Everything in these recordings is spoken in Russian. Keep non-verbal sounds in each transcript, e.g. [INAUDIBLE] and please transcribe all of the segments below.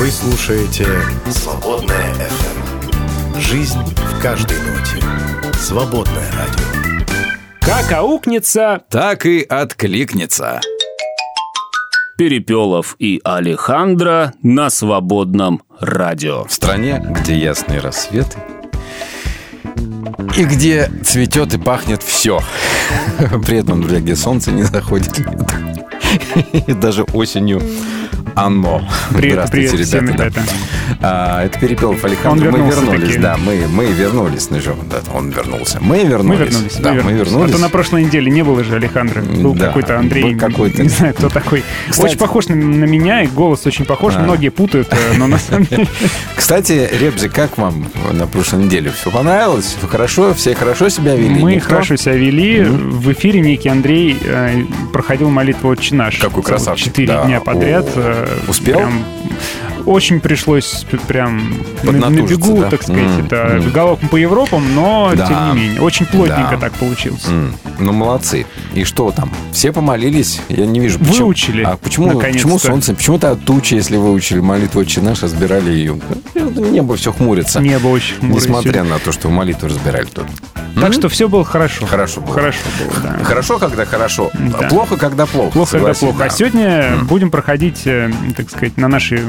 Вы слушаете «Свободное FM». Жизнь в каждой ноте. Свободное радио. Как аукнется, Так и откликнется. Перепелов и Алехандро на свободном радио. В стране, где ясные рассветы, и где цветет и пахнет все. [LAUGHS] При этом, друзья, где солнце не заходит летом. [LAUGHS] И даже осенью оно. Привет, Здравствуйте, привет всем, ребята. ребята. А, это Перепелов Александр. Он Мы вернулись, таки. да, мы, мы вернулись. Ну, что, да, он вернулся. Мы вернулись. Мы вернулись. Да, мы вернулись. А то на прошлой неделе не было же Алехандро. Был Да, какой-то Андрей. какой-то. Не знаю, кто такой. Кстати- Очень похож на, на меня, и голос очень похож. А. Многие путают, э, но на самом деле... [LAUGHS] Кстати, Ребзи, как вам на прошлой неделе? Все понравилось? Все хорошо? Все хорошо себя вели? Мы Никто? хорошо себя вели. В эфире некий Андрей э, проходил молитву «Отче наш». Какой красавчик. Четыре Да. дня подряд. О. э, Успел? прям очень пришлось прям на, на бегу, да? так сказать, М, это м. галопом по Европам, но Да. тем не менее. Очень плотненько Да. так получилось. М, Ну, молодцы. И что там? Все помолились? Я не вижу. Почему, Выучили, А почему, почему солнце? Почему-то от тучи, если выучили молитву «Отче наш», разбирали ее. Небо все хмурится. Небо очень хмурое Несмотря на то, что молитву разбирали тут. Так что все было хорошо. Хорошо было. Хорошо было, да. Хорошо, когда хорошо. Да. Плохо, когда плохо. Плохо, когда согласись, плохо. А да. сегодня будем проходить, э, так сказать, на нашей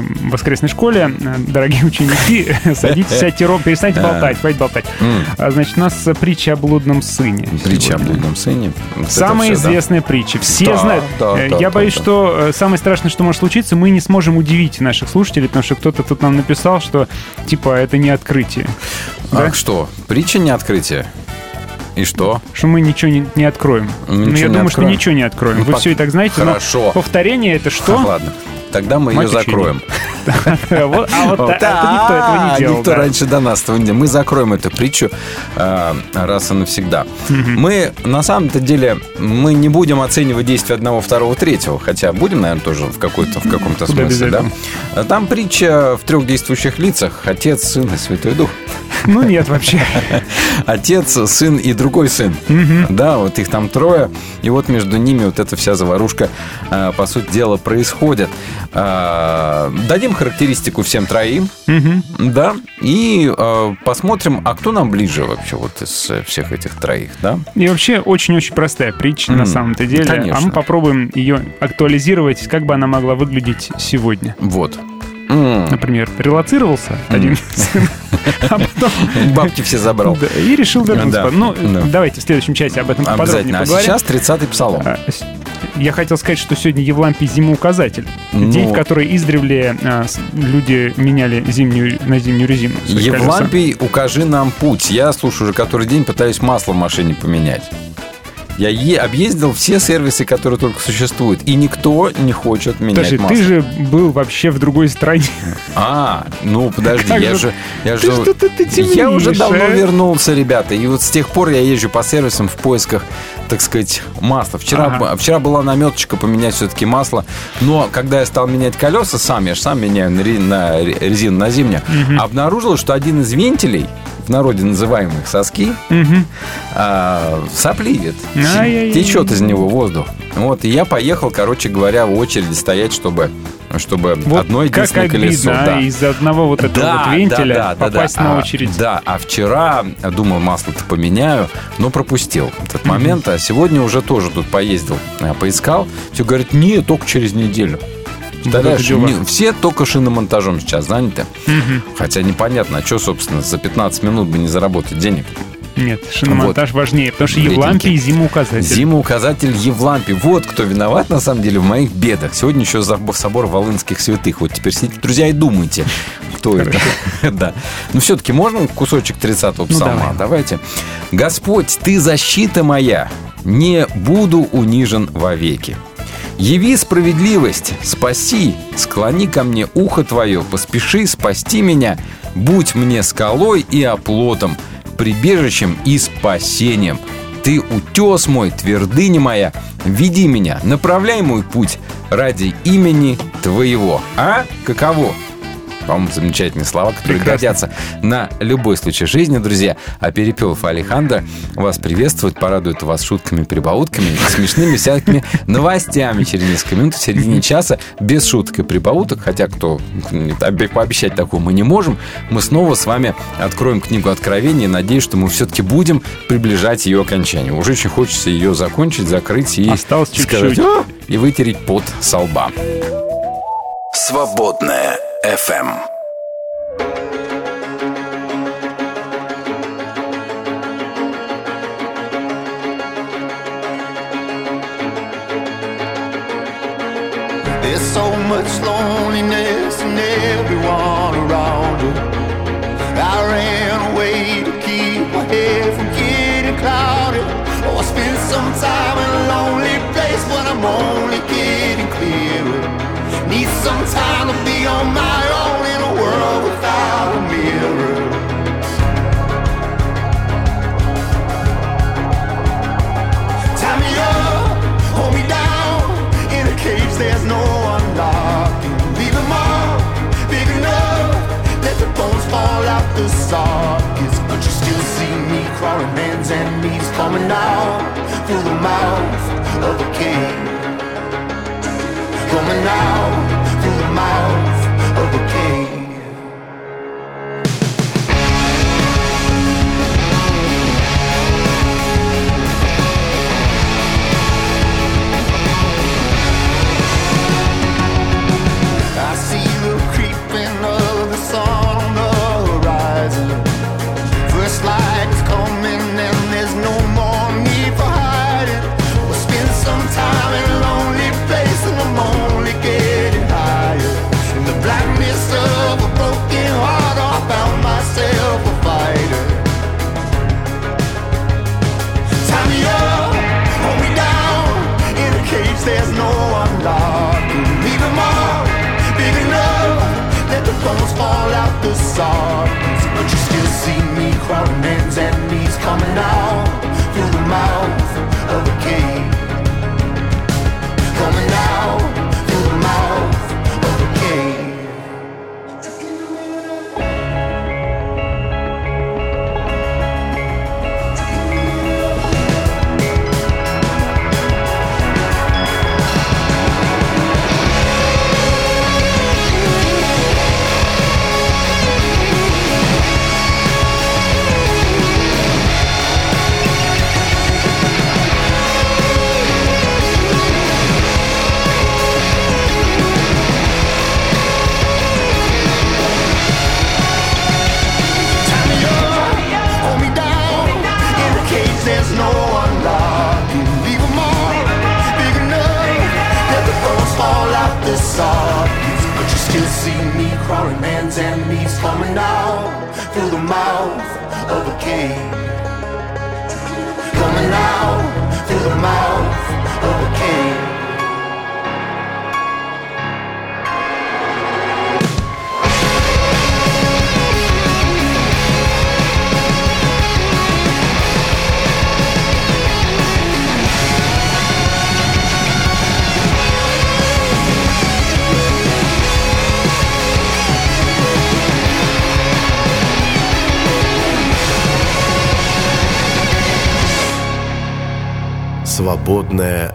воскресной школе. Э, Дорогие ученики, [LAUGHS] садитесь, сядьте ровно, перестаньте болтать, хватит болтать. А, Значит, у нас притча о блудном сыне. Притча о блудном сыне. Самая известная притча. Все знают. Э, Я боюсь, что э, самое страшное, что может случиться, мы не сможем удивить наших слушателей, потому что кто-то тут нам написал, что типа это не открытие. Да? что? Притча не открытие. И что? Что мы ничего не, не откроем. Мы Ну, я думаю, что откроем. ничего не откроем. Ну, Вы пок- все и так знаете. но Хорошо. Повторение это что? А, [LAUGHS] ладно. Тогда мы ее закроем. [LAUGHS] А вот это никто этого не делал. Никто раньше до нас этого не делал. Мы закроем эту притчу э, раз и навсегда. Мы, на самом-то деле, мы не будем оценивать действия одного, второго, третьего, хотя будем, наверное, тоже в, какой-то, в каком-то смысле, да? этого? Там притча в трех действующих лицах. Отец, Сын и Святой Дух. Ну нет, вообще. [LAUGHS] Отец, сын и другой сын. Да, вот их там трое. И вот между ними вот эта вся заварушка, э, по сути дела, происходит. Э, Дадим характеристику всем троим. Да. И э, посмотрим, а кто нам ближе вообще вот из э, всех этих троих, да? И вообще очень-очень простая притча на самом-то деле. конечно. А мы попробуем ее актуализировать, как бы она могла выглядеть сегодня. Вот. Например, релацировался один [LAUGHS] сын, а потом... Бабки все забрал. И решил вернуться. Ну, да. давайте в следующем часе об этом подробнее. А поговорим. сейчас 30-й псалом. Я хотел сказать, что сегодня Евлампий зимоуказатель. Ну. День, в который издревле а, люди меняли зимнюю на зимнюю резину. Евлампий, укажи нам путь. Я, слушай, уже который день пытаюсь масло в машине поменять. Я е- объездил все сервисы, которые только существуют, и никто не хочет менять Подожди, масло. ты же был вообще в другой стране. А, ну подожди, Как я же- я ты же, что-то ты я уже темнишь, давно а? вернулся, ребята, и вот с тех пор я езжу по сервисам в поисках, так сказать, масла. Вчера, Ага. вчера была наметочка поменять все-таки масло, но когда я стал менять колеса сам, я же сам меняю на, ре- на ре- резину на зимнюю, обнаружил, что один из вентилей в народе называемых соски, Мгм. а, сопливит. Ай-яй-яй. Течет из него воздух. Вот, и я поехал, короче говоря, в очереди стоять, чтобы, чтобы Вот одно как единственное обидно, колесо. а, да. из-за одного вот этого вот вентиля попасть на А, очередь. Да, а вчера думал, масло-то поменяю, но пропустил этот момент. А сегодня уже тоже тут поездил, а, поискал. Все говорят, нет, только через неделю. Представляешь, не- все только шиномонтажом сейчас заняты. Хотя непонятно, а что, собственно, за 15 минут бы не заработать денег. Нет, шиномонтаж важнее, потому что. Евлампий зимоуказатель. Зимоуказатель Евлампий. Вот кто виноват, на самом деле, в моих бедах. Сегодня еще собор Волынских святых. Вот теперь сидите, друзья, и думайте, кто это. [LAUGHS] Да. Но все-таки можно кусочек 30-го Ну, псалма? давай. Давайте. Господь, ты защита моя, не буду унижен вовеки. Яви справедливость, спаси, склони ко мне ухо твое, поспеши спасти меня, будь мне скалой и оплотом, прибежищем и спасением. Ты утес мой, твердыня моя, веди меня, направляй мой путь ради имени твоего. А? Каково? По-моему, замечательные слова, которые Прекрасно. годятся на любой случай жизни, друзья. А Перепелов Алехандро вас приветствует, порадует вас шутками, прибаутками, смешными всякими новостями через несколько минут в середине часа, без шуток и прибауток, хотя кто пообещать такого мы не можем, мы снова с вами откроем книгу Откровения и надеюсь, что мы все-таки будем приближать ее окончанию. Уже очень хочется ее закончить, закрыть и Осталось чуть-чуть. сказать «А!» и вытереть пот со лба. Свободная FM. There's so much loneliness in everyone around you. I ran away to keep my head from getting clouded. Oh, I spent some time in a lonely place, but I'm only getting clearer. Need some time to be on my coming out through the mouth of a cave.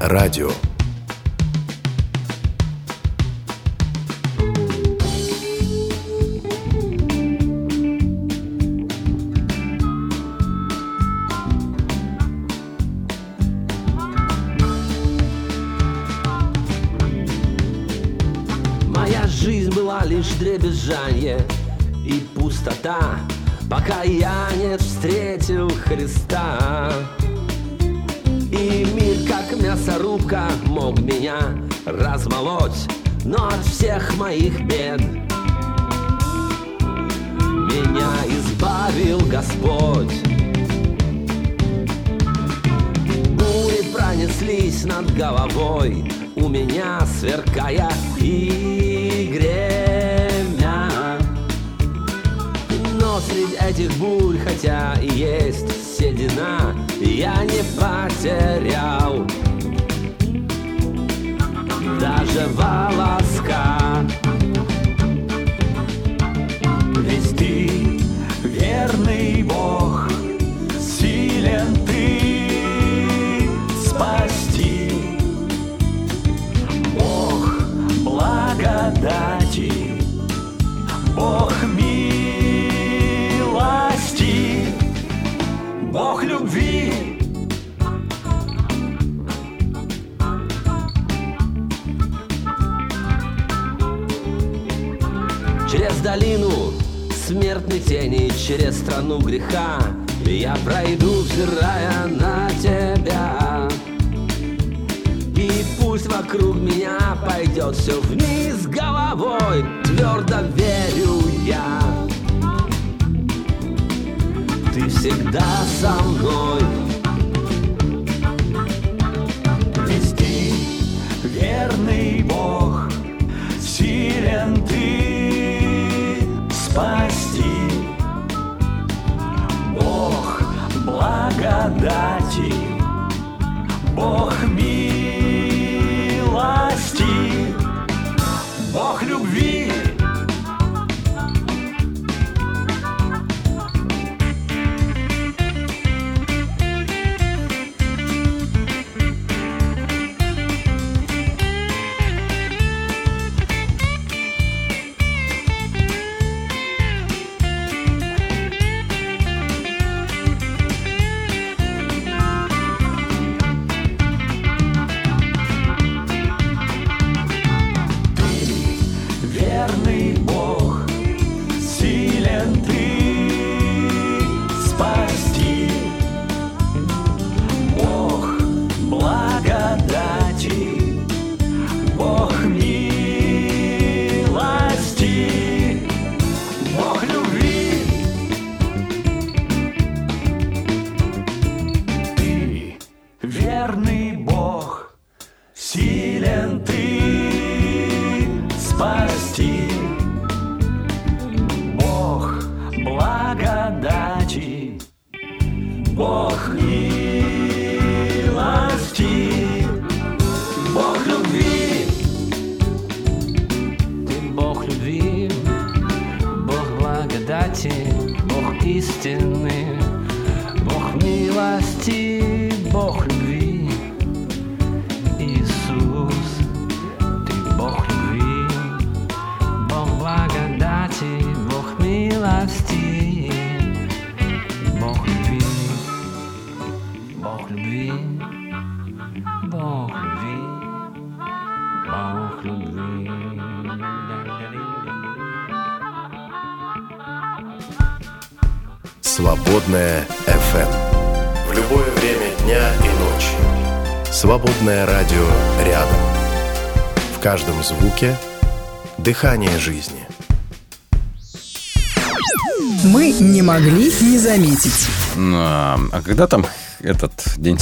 Радио. Хотя есть седина Я не потерял тени, через страну греха. Я пройду, взирая на тебя. И пусть вокруг меня пойдет все вниз головой. Твердо верю я. Ты всегда со мной. Ведь ты верный Бог, силен благодати, Бог милости, Свободная FM. В любое время дня и ночи. Свободное радио рядом. В каждом звуке дыхание жизни. Мы не могли не заметить. А а когда там этот День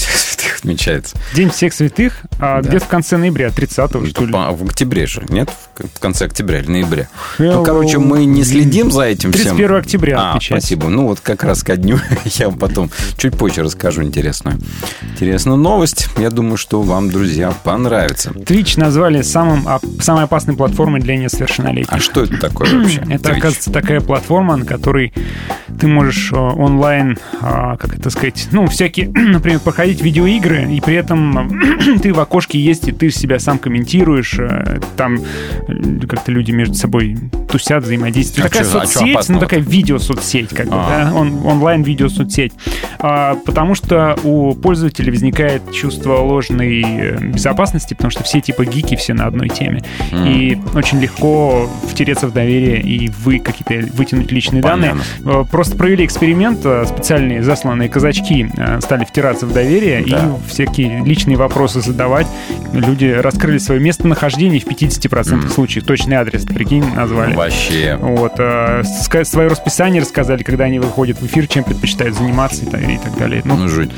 святых отмечается? День всех святых, а Да. где-то в конце ноября, 30 что ли. В октябре же, нет? В конце октября или ноября. Hello. Ну, короче, мы не следим за этим всем. 31 октября А, отмечается. спасибо. Ну, вот как раз ко дню [LAUGHS] я вам потом чуть позже расскажу интересную. Интересную новость. Я думаю, что вам, друзья, понравится. Twitch назвали самым, самой опасной платформой для несовершеннолетних. А что это такое вообще? Это, Twitch? оказывается, такая платформа, на которой ты можешь э, онлайн, а, как это сказать, ну, всякие, [CLEARS THROAT] например, проходить видеоигры, и при этом [CLEARS THROAT] ты в окошке есть, и ты себя сам комментируешь, э, там э, как-то люди между собой тусят, взаимодействуют. А такая чё- а соцсеть, ну, опасного? такая видеосоцсеть, как бы, А. да, он, онлайн-видеосоцсеть. А, потому что у пользователя возникает чувство ложной э, безопасности, потому что все типа гики, все на одной теме. И очень легко втереться в доверие и вы какие-то вытянуть личные Понятно. данные. Просто провели эксперимент, специальные засланные казачки стали втираться в доверие Да. и всякие личные вопросы задавать. Люди раскрыли свое местонахождение в 50% случаев. Точный адрес, прикинь, назвали. Вообще. Вот, э, свое расписание рассказали, когда они выходят в эфир, чем предпочитают заниматься и так, и так далее. Ну, Ну, жуть.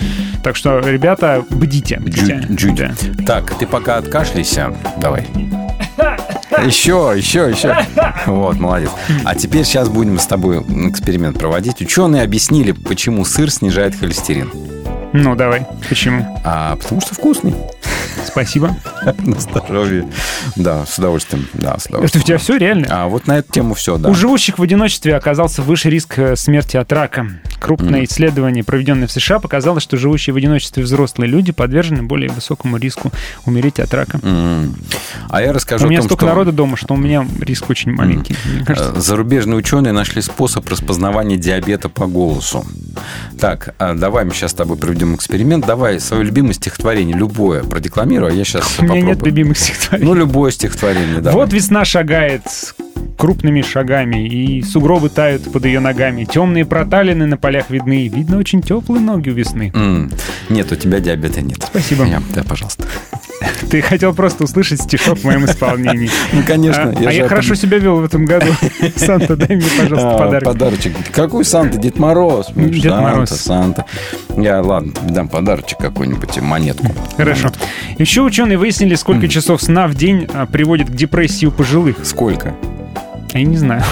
так что, ребята, бдите. бдите. Джуть. Да. Так, ты пока откашляйся. Давай. Еще, еще, еще. Вот, молодец. А теперь сейчас будем с тобой эксперимент проводить. Ученые объяснили, почему сыр снижает холестерин. Ну, давай. Почему? А потому что вкусный. Спасибо. [LAUGHS] На здоровье. Да, с удовольствием. Да, с Это у удовольствием. тебя все реально? А вот на эту тему все, да. У живущих в одиночестве оказался выше риск э, смерти от рака. Крупное исследование, проведенное в США, показало, что живущие в одиночестве взрослые люди подвержены более высокому риску умереть от рака. А я расскажу у меня том, столько что народа дома, что у меня риск очень маленький. Мне кажется. э, зарубежные ученые нашли способ распознавания диабета по голосу. Так, а давай мы сейчас с тобой проведем эксперимент. Давай свое любимое стихотворение, любое, продекламируй, а я сейчас У меня нет попробую. любимых стихотворений. Ну, любое стихотворение, давай. Вот весна шагает крупными шагами, и сугробы тают под ее ногами. Темные проталины на полях видны. Видно, очень теплые ноги у весны. М, Нет, у тебя диабета нет. Спасибо. Я- Да, пожалуйста. [LAUGHS] Ты хотел просто услышать стишок в моем исполнении. [LAUGHS] Ну, конечно. А, а я о хорошо себя вел в этом году. [LAUGHS] Санта, дай мне, пожалуйста, А, подарок. Подарочек. Какой Санта? Дед Мороз. Дед Мороз. Санта. Я, ладно, дам подарочек какой-нибудь, монетку. Хорошо. Еще ученые выяснили, сколько часов сна в день а, приводит к депрессии у пожилых. Сколько? Я не знаю.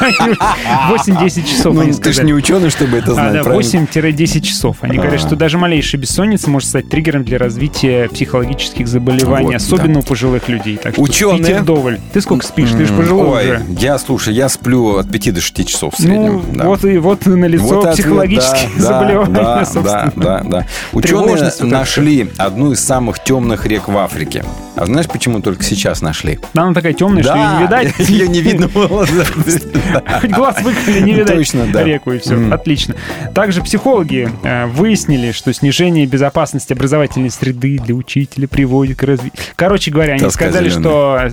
[LAUGHS] 8-10 часов, Ну, ты же не ученый, чтобы это А, знать, да, правильно? 8-10 часов. Они говорят, А. что даже малейшая бессонница может стать триггером для развития психологических заболеваний, Вот, особенно да. у пожилых людей. Так Ученые- вдоволь. Ты сколько спишь? Ты же пожилой Ой, уже. я, слушай, я сплю от 5 до 6 часов в среднем. Ну, да. вот и вот на лицо Вот психологические да, заболевания, да, собственно. да, да. Ученые нашли одну из самых темных рек в Африке. А знаешь, почему только сейчас нашли? Да, она такая темная, что ее не видать. Ее не видно было. Хоть глаз выколи, не видать Точно, да. реку, и все. Отлично. Также психологи э, выяснили, что снижение безопасности образовательной среды для учителя приводит к развитию. Короче говоря, они сказали, что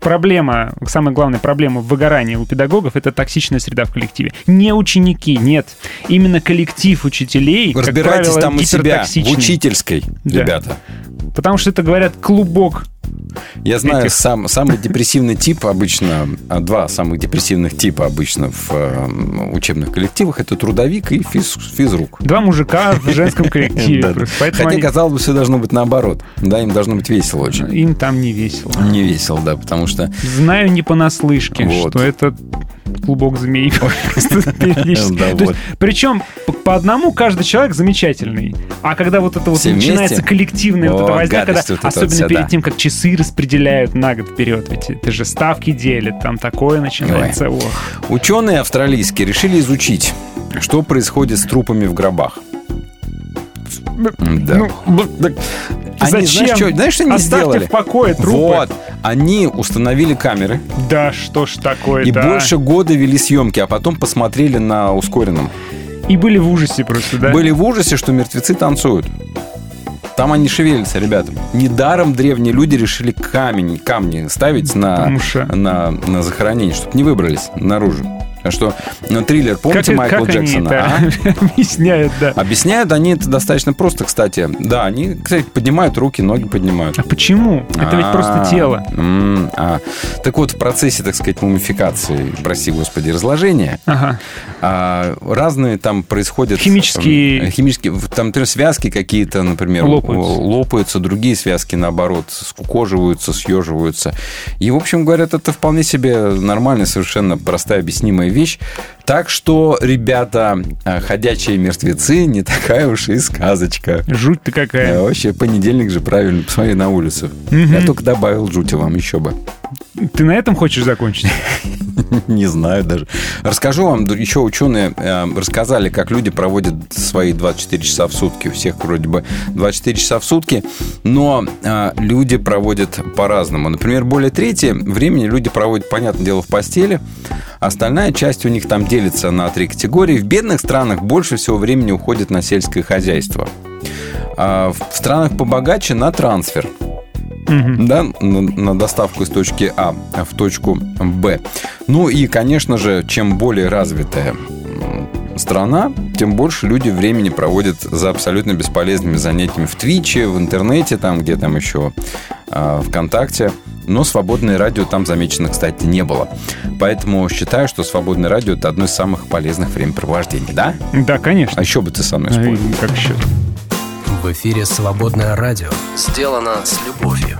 проблема, самая главная проблема выгорания у педагогов это токсичная среда в коллективе. Не ученики, нет. Именно коллектив учителей, как Разбирайтесь правило, там у себя, в учительской, Да. ребята. Потому что это, говорят, клубок. Я знаю, Этих. сам, самый депрессивный тип обычно, а, два самых депрессивных типа обычно в э, учебных коллективах это трудовик и физ, физрук. Два мужика в женском [LAUGHS] коллективе. Хотя, казалось бы, все должно быть наоборот. Да, им должно быть весело очень. им там не весело. Не весело, да, потому что... Знаю не понаслышке, что это клубок змей. [LAUGHS] Причем по- одному каждый человек замечательный. А когда вот это вот начинается коллективная вот эта возня, когда особенно перед тем, как часы распределяют на год вперед, ведь это же ставки делят, там такое начинается. Ученые австралийские решили изучить, что происходит с трупами в гробах. Да. Ну, так Они, зачем? знаешь, что, знаешь, что они Оставьте сделали? в покое трупы. Вот. Они установили камеры Да что ж такое, и да. больше года вели съемки, а потом посмотрели на ускоренном. И были в ужасе просто, да? Были в ужасе, что мертвецы танцуют. Там они шевелятся, ребята. Недаром древние люди решили камень, камни ставить на, на, на захоронение, чтобы не выбрались наружу. А что ну, триллер, Как, помните это- Майкла как они Джексона? это а? [LAUGHS] объясняют, да. Объясняют они это достаточно просто, кстати. Да, они, кстати, поднимают руки, ноги поднимают. А почему? Это ведь просто А, тело. а. Так вот, в процессе, так сказать, мумификации, прости господи, разложения, разные там происходят... Химические- м, Химические... Там например, связки какие-то, например, лопаются, другие связки, наоборот, скукоживаются, съеживаются. И, в общем, говорят, это вполне себе нормальная, совершенно простая, объяснимая вещь. Так что, ребята, а, ходячие мертвецы не такая уж и сказочка. Жуть-то какая. А, Вообще, понедельник же правильно, посмотри на улицу. Я только добавил жути вам еще бы. Ты на этом хочешь закончить? [LAUGHS] [LAUGHS] Не знаю даже. Расскажу вам, еще ученые э, рассказали, как люди проводят свои 24 часа в сутки. У всех вроде бы 24 часа в сутки, но э, люди проводят по-разному. Например, более трети времени люди проводят, понятное дело, в постели. Остальная часть у них там делится на три категории. В бедных странах больше всего времени уходит на сельское хозяйство. А в странах побогаче на трансфер Мгм. да, на, на доставку из точки А в точку Б. Ну и, конечно же, чем более развитая страна, тем больше люди времени проводят за абсолютно бесполезными занятиями в Твиче, в интернете, там, где там еще а, ВКонтакте. Но свободное радио там замечено, кстати, не было. Поэтому считаю, что свободное радио это одно из самых полезных времяпровождений, да? Да, конечно. А еще бы ты со мной спорил. Как еще? В эфире «Свободное радио». Сделано с любовью.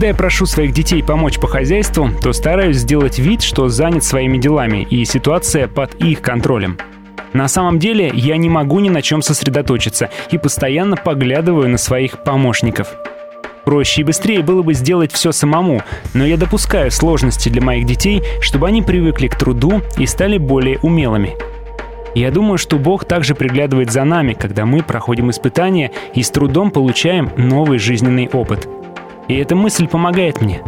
Когда я прошу своих детей помочь по хозяйству, то стараюсь сделать вид, что занят своими делами, и ситуация под их контролем. На самом деле я не могу ни на чем сосредоточиться и постоянно поглядываю на своих помощников. Проще и быстрее было бы сделать все самому, но я допускаю сложности для моих детей, чтобы они привыкли к труду и стали более умелыми. Я думаю, что Бог также приглядывает за нами, когда мы проходим испытания и с трудом получаем новый жизненный опыт – и эта мысль помогает мне.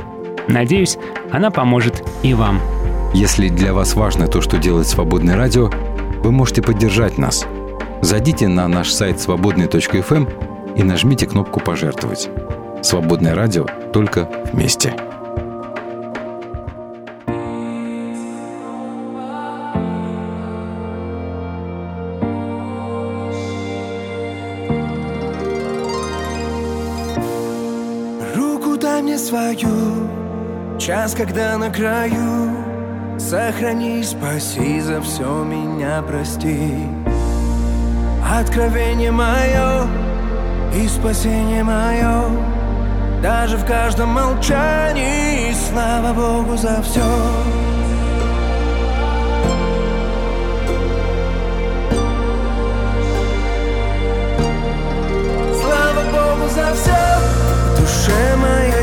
Надеюсь, она поможет и вам. Если для вас важно то, что делает Свободное радио, вы можете поддержать нас. Зайдите на наш сайт свободный.фм эм и нажмите кнопку «Пожертвовать». Свободное радио только вместе. Час, когда на краю Сохрани, спаси за все меня, прости. Откровение мое и спасение мое Даже в каждом молчании Слава Богу за все Слава Богу за все В душе моей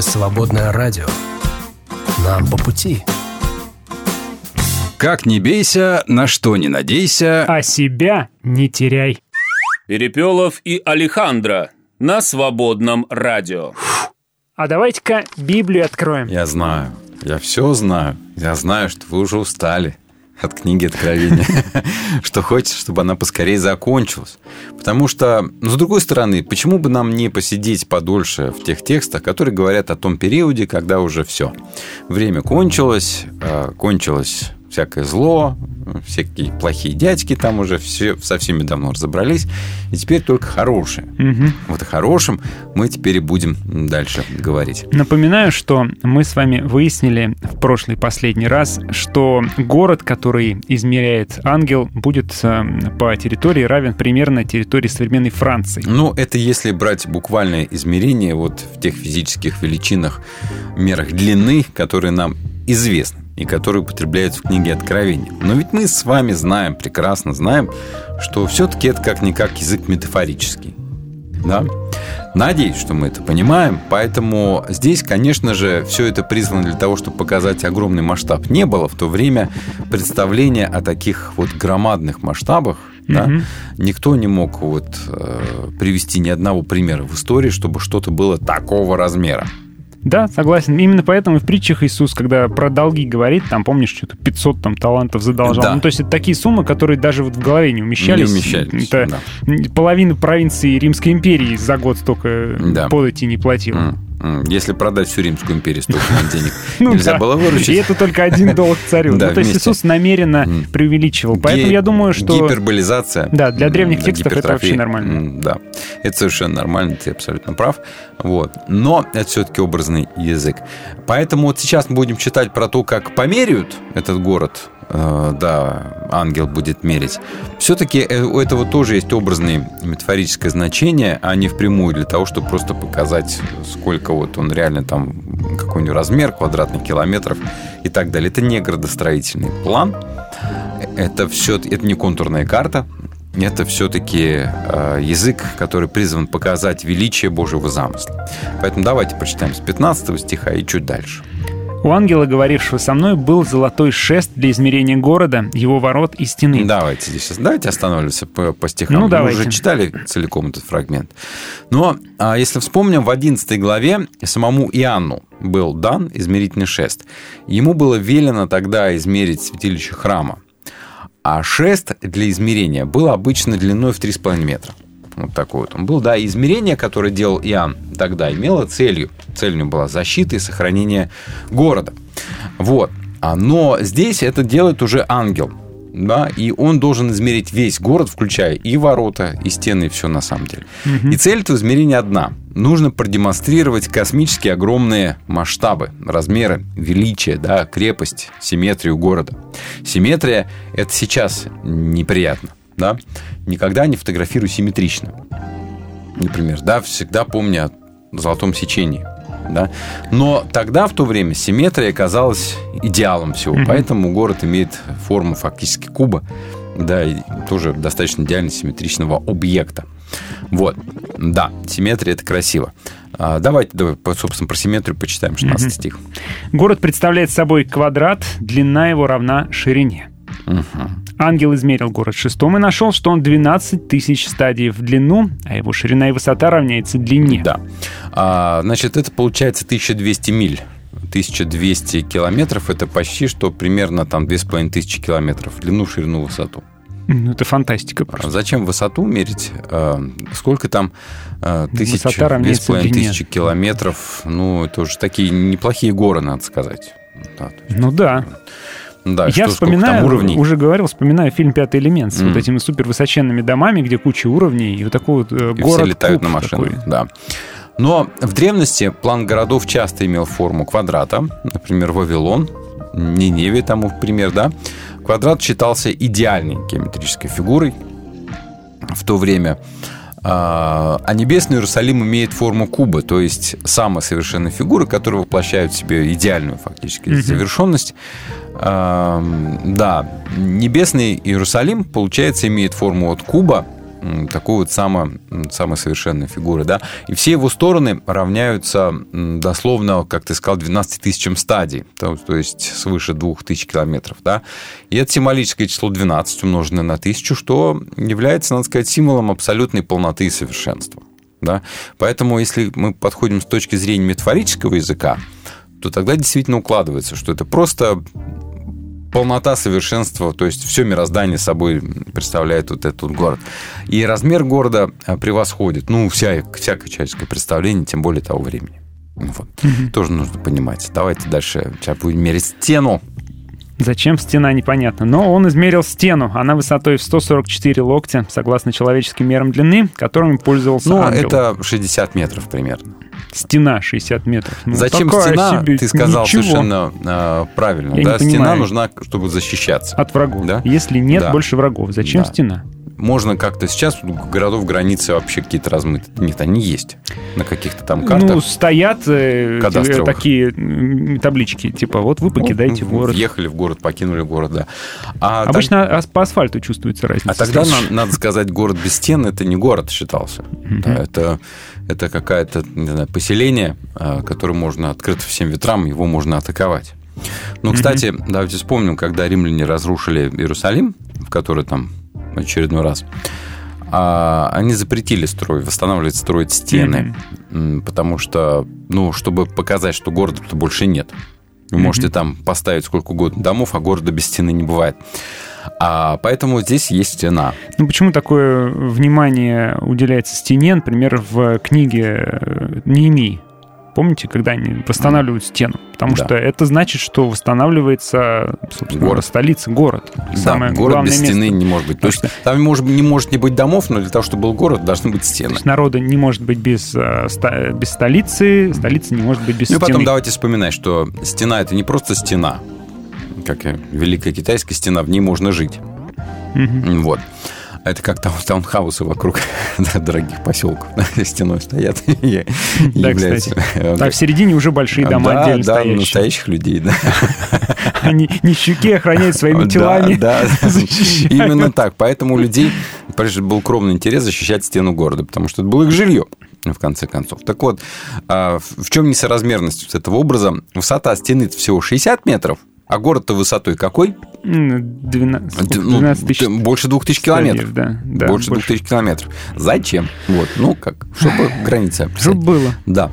эфире «Свободное радио». Нам по пути. Как не бейся, на что не надейся. А себя не теряй. Перепелов и Алехандро на свободном радио. А давайте-ка Библию откроем. Я знаю, я все знаю. Я знаю, что вы уже устали от книги Откровения. [LAUGHS] Что хочется, чтобы она поскорее закончилась. Потому что, ну, с другой стороны, почему бы нам не посидеть подольше в тех текстах, которые говорят о том периоде, когда уже все. Время кончилось, э, кончилось всякое зло, всякие плохие дядьки там уже все, со всеми давно разобрались, и теперь только хорошее. Мгм. Вот о хорошем мы теперь и будем дальше говорить. Напоминаю, что мы с вами выяснили в прошлый последний раз, что город, который измеряет ангел, будет э, по территории равен примерно территории современной Франции. Ну, это если брать буквальное измерение вот в тех физических величинах, мерах длины, которые нам известны и которые употребляются в книге Откровения. Но ведь мы с вами знаем, прекрасно знаем, что все-таки это как-никак язык метафорический. Да? Надеюсь, что мы это понимаем, поэтому здесь, конечно же, все это призвано для того, чтобы показать огромный масштаб. Не было в то время представления о таких вот громадных масштабах, да? Мгм. Никто не мог вот э, привести ни одного примера в истории, чтобы что-то было такого размера. Да, согласен. Именно поэтому в притчах Иисус, когда про долги говорит, там, помнишь, что-то 500 там, талантов задолжал. Да. Ну, то есть это такие суммы, которые даже вот в голове не умещались. Не умещались, Это половина провинции Римской империи за год столько Да. подати не платила. М. Если продать всю Римскую империю, столько [LAUGHS] денег Ну нельзя да. было выручить. И это только один [LAUGHS] долг царю. Да, ну, то есть. Иисус намеренно преувеличивал. Поэтому Ге- я думаю, что... Гиперболизация. Да, для древних текстов это вообще нормально. Да, это совершенно нормально, ты абсолютно прав. Вот. Но это все-таки образный язык. Поэтому вот сейчас мы будем читать про то, как померяют этот город, да, ангел будет мерить. Все-таки у этого тоже есть образное метафорическое значение, а не впрямую для того, чтобы просто показать, сколько вот он реально там, какой у него размер квадратных километров и так далее. Это не градостроительный план, это все, это не контурная карта, это все-таки э, язык, который призван показать величие Божьего замысла. Поэтому давайте прочитаем с 15 стиха и чуть дальше. У ангела, говорившего со мной, был золотой шест для измерения города, его ворот и стены. Давайте здесь давайте остановимся по, по стихам. Ну, Мы давайте. уже читали целиком этот фрагмент. Но а, если вспомним, в 11 главе самому Иоанну был дан измерительный шест. Ему было велено тогда измерить святилище храма. А шест для измерения был обычно длиной в 3,5 метра. Вот такой вот он был. Да, измерение, которое делал Иоанн тогда, имело целью. Целью была защита и сохранение города. Вот. А, Но здесь это делает уже ангел. Да, и он должен измерить весь город, включая и ворота, и стены, и все на самом деле. И цель этого измерения одна. Нужно продемонстрировать космически огромные масштабы, размеры, величие, да, крепость, симметрию города. Симметрия – это сейчас неприятно. Да? Никогда не фотографируй симметрично. Например, да, всегда помни о золотом сечении. Да? Но тогда, в то время, симметрия казалась идеалом всего. Мгм. Поэтому город имеет форму фактически куба. Да, и тоже достаточно идеально симметричного объекта. Вот. Да, симметрия – это красиво. А, Давайте, давай, собственно, про симметрию почитаем 16 Мгм. стих. Город представляет собой квадрат, длина его равна ширине. Ангел измерил город шестом и нашел, что он 12 тысяч стадий в длину, а его ширина и высота равняется длине. Да. А, значит, это получается 1200 миль. 1200 километров – это почти что примерно там 2500 километров в длину, ширину, высоту. Ну, это фантастика просто. А Зачем высоту мерить? А, Сколько там а, тысяч, Высота две с половиной тысячи километров? Ну, это уже такие неплохие горы, надо сказать. Да, есть, Ну да. Да, Я что, вспоминаю, уровней? уже говорил, вспоминаю фильм «Пятый элемент» с Мгм. вот этими супервысоченными домами, где куча уровней, и вот такой вот э, И город все летают на машинах. такой. Да. Но в древности план городов часто имел форму квадрата. Например, Вавилон, Ниневия тому пример, да. Квадрат считался идеальной геометрической фигурой в то время. А а небесный Иерусалим имеет форму куба, то есть самая совершенная фигура, которая воплощает в себе идеальную фактически Мгм. завершенность. Да, небесный Иерусалим, получается, имеет форму от куба, такой вот самая, м, самая совершенная фигура, да, и все его стороны равняются дословно, как ты сказал, 12 тысячам стадий, то, то есть свыше 2000 километров, да, и это символическое число 12 умноженное на тысячу, что является, надо сказать, символом абсолютной полноты и совершенства, да, поэтому если мы подходим с точки зрения метафорического языка, то тогда действительно укладывается, что это просто полнота совершенства, то есть все мироздание собой представляет вот этот вот город. И размер города а, превосходит, ну, вся, всякое человеческое представление, тем более того времени. Вот. Тоже нужно понимать. Давайте дальше. Сейчас будем мерить стену. Зачем стена, непонятно. Но он измерил стену. Она высотой в 144 локтя, согласно человеческим мерам длины, которыми пользовался Ну, ангел. это 60 метров примерно. Стена 60 метров. Ну, Зачем стена? себе, Ты сказал ничего. совершенно а, правильно. Я да? Стена нужна, чтобы защищаться. От врагов. Да? Если нет Да. больше врагов, зачем Да. стена? Можно как-то сейчас городов границы вообще какие-то размыты. Нет, они есть. На каких-то там картах. Ну, стоят э, Кадастровых. такие таблички, типа, вот вы покидаете Ну, город. Въехали в город, покинули город, да. А Обычно ас- по асфальту чувствуется разница. А тогда, Слышишь? на- надо сказать, город без стен это не город считался. Да, это, это какое-то не знаю, поселение, а, которое можно открыто всем ветрам, его можно атаковать. Ну, кстати, давайте вспомним, когда римляне разрушили Иерусалим, в который там очередной раз, а, они запретили строить, восстанавливать, строить стены, м, потому что, ну, чтобы показать, что города-то больше нет. Вы Мгм. можете там поставить сколько угодно домов, а города без стены не бывает. А, поэтому здесь есть стена. Ну, почему такое внимание уделяется стене, например, в книге э, Неемии? Помните, когда они восстанавливают стену? Потому Да. что это значит, что восстанавливается, собственно, Город. столица, город. Самое да, город главное без место. стены не может быть. То есть там может, не может не быть домов, но для того, чтобы был город, должны быть То стены. есть народа не может быть без, э, без столицы, столица не может быть без Ну и потом стены. давайте вспоминать, что стена это не просто стена, как и Великая Китайская стена, в ней можно жить. Мгм. Вот. А Это как там таунхаусы вокруг [LAUGHS] дорогих поселков стеной стоят [LAUGHS] и Да, являются... кстати. Так, в середине уже большие дома отдельно да, стоящие. настоящих людей, да. [LAUGHS] Они нищуки охраняют своими телами. Да. Именно так. Поэтому у людей, был кровный интерес защищать стену города, потому что это было их жилье, в конце концов. Так вот, а, в чем несоразмерность этого образа? Высота стены всего 60 метров, а город-то высотой какой? М, 12, сколько? Ну, 12 тысяч т- больше двух тысяч километров. стадиев, Да, да, больше двух тысяч километров. Зачем? Вот, ну как, чтобы [SIGHS] граница. Чтобы было. Да.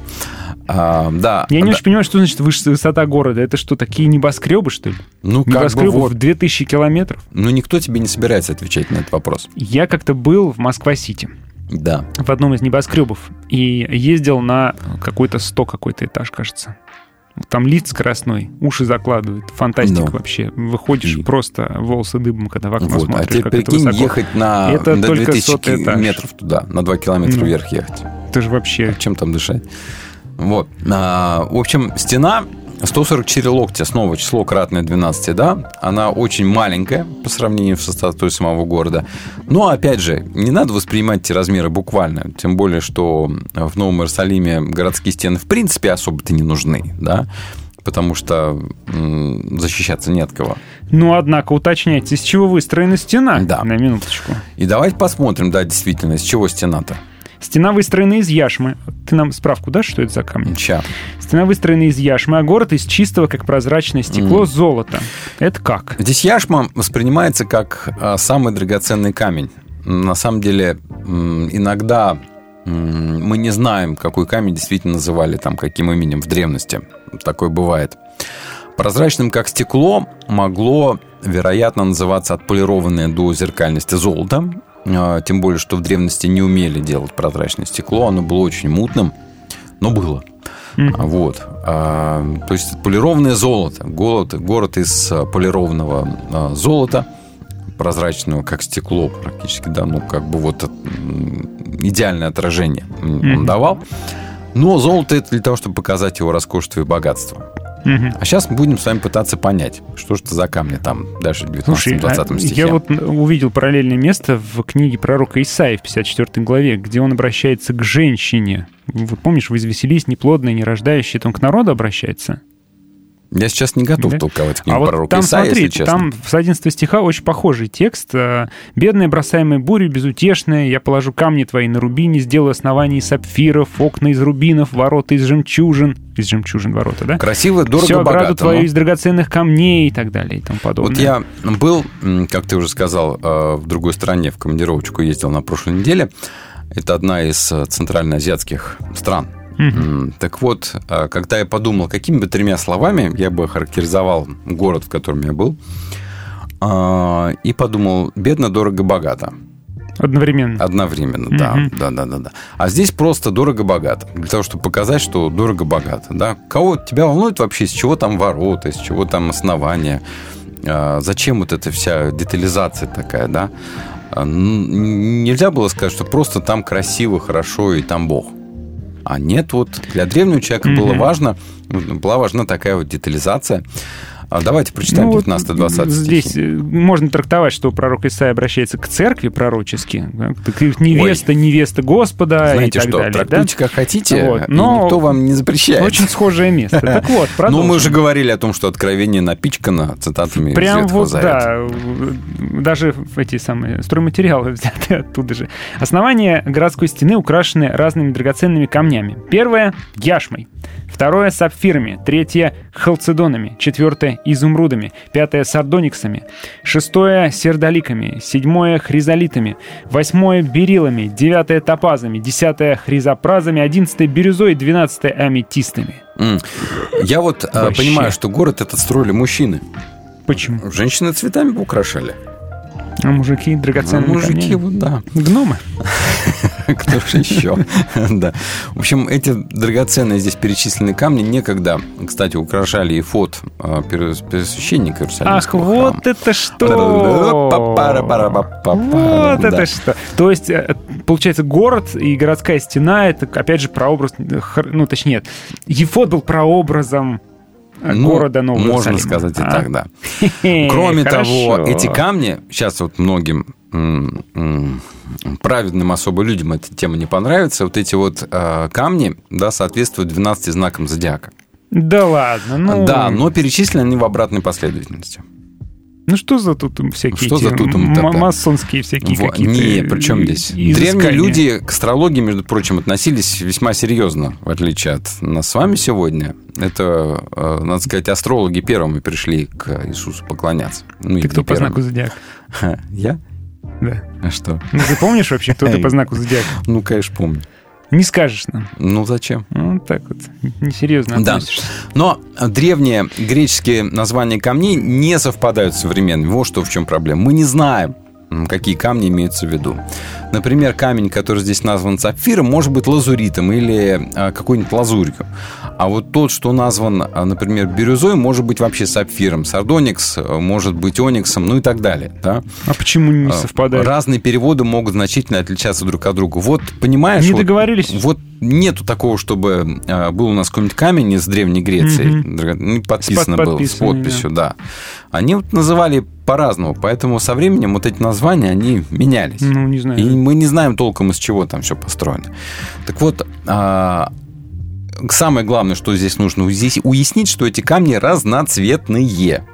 А, да. Я не да. очень понимаю, что значит высота города. Это что, такие небоскребы, что ли? Ну, как бы Небоскребы вот. в 2000 километров? Ну, никто тебе не собирается отвечать на этот вопрос. Я как-то был в Москва-Сити Да. в одном из небоскребов и ездил на какой-то 100 какой-то этаж, кажется. Там лиц скоростной, уши закладывает. Фантастика Ну. вообще. Выходишь просто волосы дыбом, когда в окно Вот. А смотришь, теперь как это прикинь, высоко. ехать на Это до только 2000 сотый этаж. метров туда, на 2 километра Ну. вверх ехать. Это же вообще... Чем там дышать? Вот. А, в общем, стена 144 локтя, снова число кратное 12, да? Она очень маленькая по сравнению с высотой самого города. Но, опять же, не надо воспринимать эти размеры буквально. Тем более, что в Новом Иерусалиме городские стены в принципе особо-то не нужны, да? Потому что защищаться не от кого. Ну, однако, уточняйте, из чего выстроена стена? Да. На минуточку. И давайте посмотрим, да, действительно, из чего стена-то. Стена выстроена из яшмы. Ты нам справку дашь, что это за камни? Ща. Стена выстроена из яшмы, а город из чистого, как прозрачное стекло, Мгм. золота. Это как? Здесь яшма воспринимается как а, самый драгоценный камень. На самом деле, иногда мы не знаем, какой камень действительно называли там каким именем в древности. Такое бывает. Прозрачным, как стекло, могло, вероятно, называться отполированное до зеркальности золото. А, Тем более, что в древности не умели делать прозрачное стекло. Оно было очень мутным, но было. А, Вот. А, То есть полированное золото. Город, город из полированного а, золота, прозрачного, как стекло практически, да, ну, как бы вот идеальное отражение м, он давал. Но золото это для того, чтобы показать его роскошество и богатство. Мгм. А сейчас мы будем с вами пытаться понять, что же это за камни там дальше в Слушай, 19-20 а стихе. я вот увидел параллельное место в книге пророка Исаия в 54 главе, где он обращается к женщине. Вот помнишь, вы извеселись, неплодные, не рождающие, это он к народу обращается? Я сейчас не готов Да? толковать книгу а вот пророка там, Исаия, смотри, если честно. там с 11 стиха очень похожий текст. э, «Бедная, бросаемая бурей, безутешная, я положу камни твои на рубине, сделаю основания из сапфиров, окна из рубинов, ворота из жемчужин». Из жемчужин ворота, да? Красиво, дорого, Всю ограду твою из драгоценных камней и так далее и тому подобное. Вот я был, как ты уже сказал, э, в другой стране в командировочку ездил на прошлой неделе. Это одна из э, центральноазиатских стран. Так вот, э, когда я подумал, какими бы тремя словами я бы характеризовал город, в котором я был, а, и подумал, бедно, дорого, богато. Одновременно. Одновременно, да, Мгм. да, да, да, да. А здесь просто дорого-богато. Для того, чтобы показать, что дорого-богато. Да? Кого тебя волнует вообще, из чего там ворота, из чего там основания? А, Зачем вот эта вся детализация такая, да? А, Нельзя было сказать, что просто там красиво, хорошо и там Бог. А нет, вот для древнего человека было Мгм. важно, была важна такая вот детализация. А Давайте прочитаем Ну, вот 19-20 Здесь э, можно трактовать, что пророк Исаия обращается к церкви пророчески. да, к Невеста, невеста Господа Знаете и так что, далее. да? трактуйте как хотите, Вот, но никто вам не запрещает. Очень схожее место. Так [LAUGHS] вот, Ну, продолжим. мы уже говорили о том, что откровение напичкано цитатами из Прям Ветхого вот, Завета. да, даже эти самые стройматериалы [LAUGHS] взяты оттуда же. Основание городской стены украшены разными драгоценными камнями. Первое — яшмой. Второе — сапфирами. Третье — халцедонами. Четвертое изумрудами, пятое – сардониксами, шестое – сердоликами, седьмое – хризолитами, восьмое – берилами, девятое – топазами, десятое – хризопразами, одиннадцатое – бирюзой, двенадцатое – аметистами. М. Я вот а, Вообще. понимаю, что город этот строили мужчины. Почему? Женщины цветами украшали. А мужики драгоценными А мужики, камнями? вот да. Гномы. [LAUGHS] [LAUGHS] Кто же еще? [LAUGHS] Да. В общем, эти драгоценные здесь перечисленные камни некогда, кстати, украшали и фот а, первосвященника Ах, Иерусалимского вот храма. это что! Вот Да. это что! То есть, получается, город и городская стена, это, опять же, прообраз... Ну, точнее, нет. Ефот был прообразом Ну, города Нового Можно Иерусалима. сказать и А? так, да. Кроме хорошо. того, эти камни, сейчас вот многим праведным особо людям эта тема не понравится, вот эти вот э, камни, да, соответствуют 12 знакам зодиака. Да ладно, ну... Да, но перечислены они в обратной последовательности. Ну что за тут всякие Что за тут им масонские всякие Во- какие-то... Не, при чем здесь? изыскания? Древние люди к астрологии, между прочим, относились весьма серьезно, в отличие от нас с вами сегодня. Это, э, надо сказать, астрологи первыми пришли к Иисусу поклоняться. Ну, Ты кто не по первыми. знаку зодиака? [LAUGHS] Я? Да. А что? Ну, ты помнишь вообще, кто ты по знаку зодиака? Ну, конечно, помню. Не скажешь нам. Ну, зачем? Ну, так вот, несерьезно Да. относишься. Но древние греческие названия камней не совпадают с современными. Вот что в чем проблема. Мы не знаем, какие камни имеются в виду. Например, камень, который здесь назван сапфиром, может быть лазуритом или а, какой-нибудь лазурью. А вот тот, что назван, а, например, бирюзой, может быть вообще сапфиром. Сардоникс а, может быть ониксом, ну и так далее. Да? А почему не А, совпадает? Разные переводы могут значительно отличаться друг от друга. Вот, понимаешь... Не вот- договорились? Вот нету такого, чтобы был у нас какой-нибудь камень из Древней Греции. Ну, подписано было, с подписью, да. Они вот называли по-разному, поэтому со временем вот эти названия, они менялись. Ну, не знаю. И мы не знаем толком, из чего там все построено. Так вот, а, самое главное, что здесь нужно здесь уяснить, что эти камни разноцветные.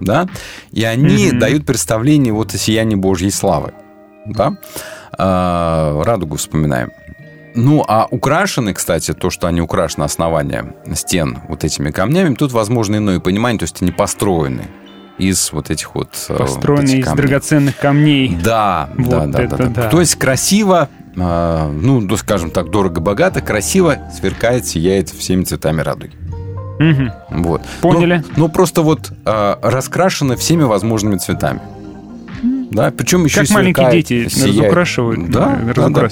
Да? И они Мгм. дают представление вот о сиянии Божьей славы. Да? А, радугу вспоминаем. Ну, а украшены, кстати, то, что они украшены основания стен вот этими камнями, тут возможно иное понимание, то есть они построены из вот этих вот... э, вот Построенный из драгоценных камней. Да, Вот да, да, да, да. То есть красиво, а, ну, скажем так, дорого-богато, красиво сверкает, сияет всеми цветами радуги. Мгм. Вот. Поняли. Ну, ну, просто вот а, раскрашено всеми возможными цветами. Да, причем еще Как и маленькие сверкает, дети сияет. разукрашивают да, э, да, да.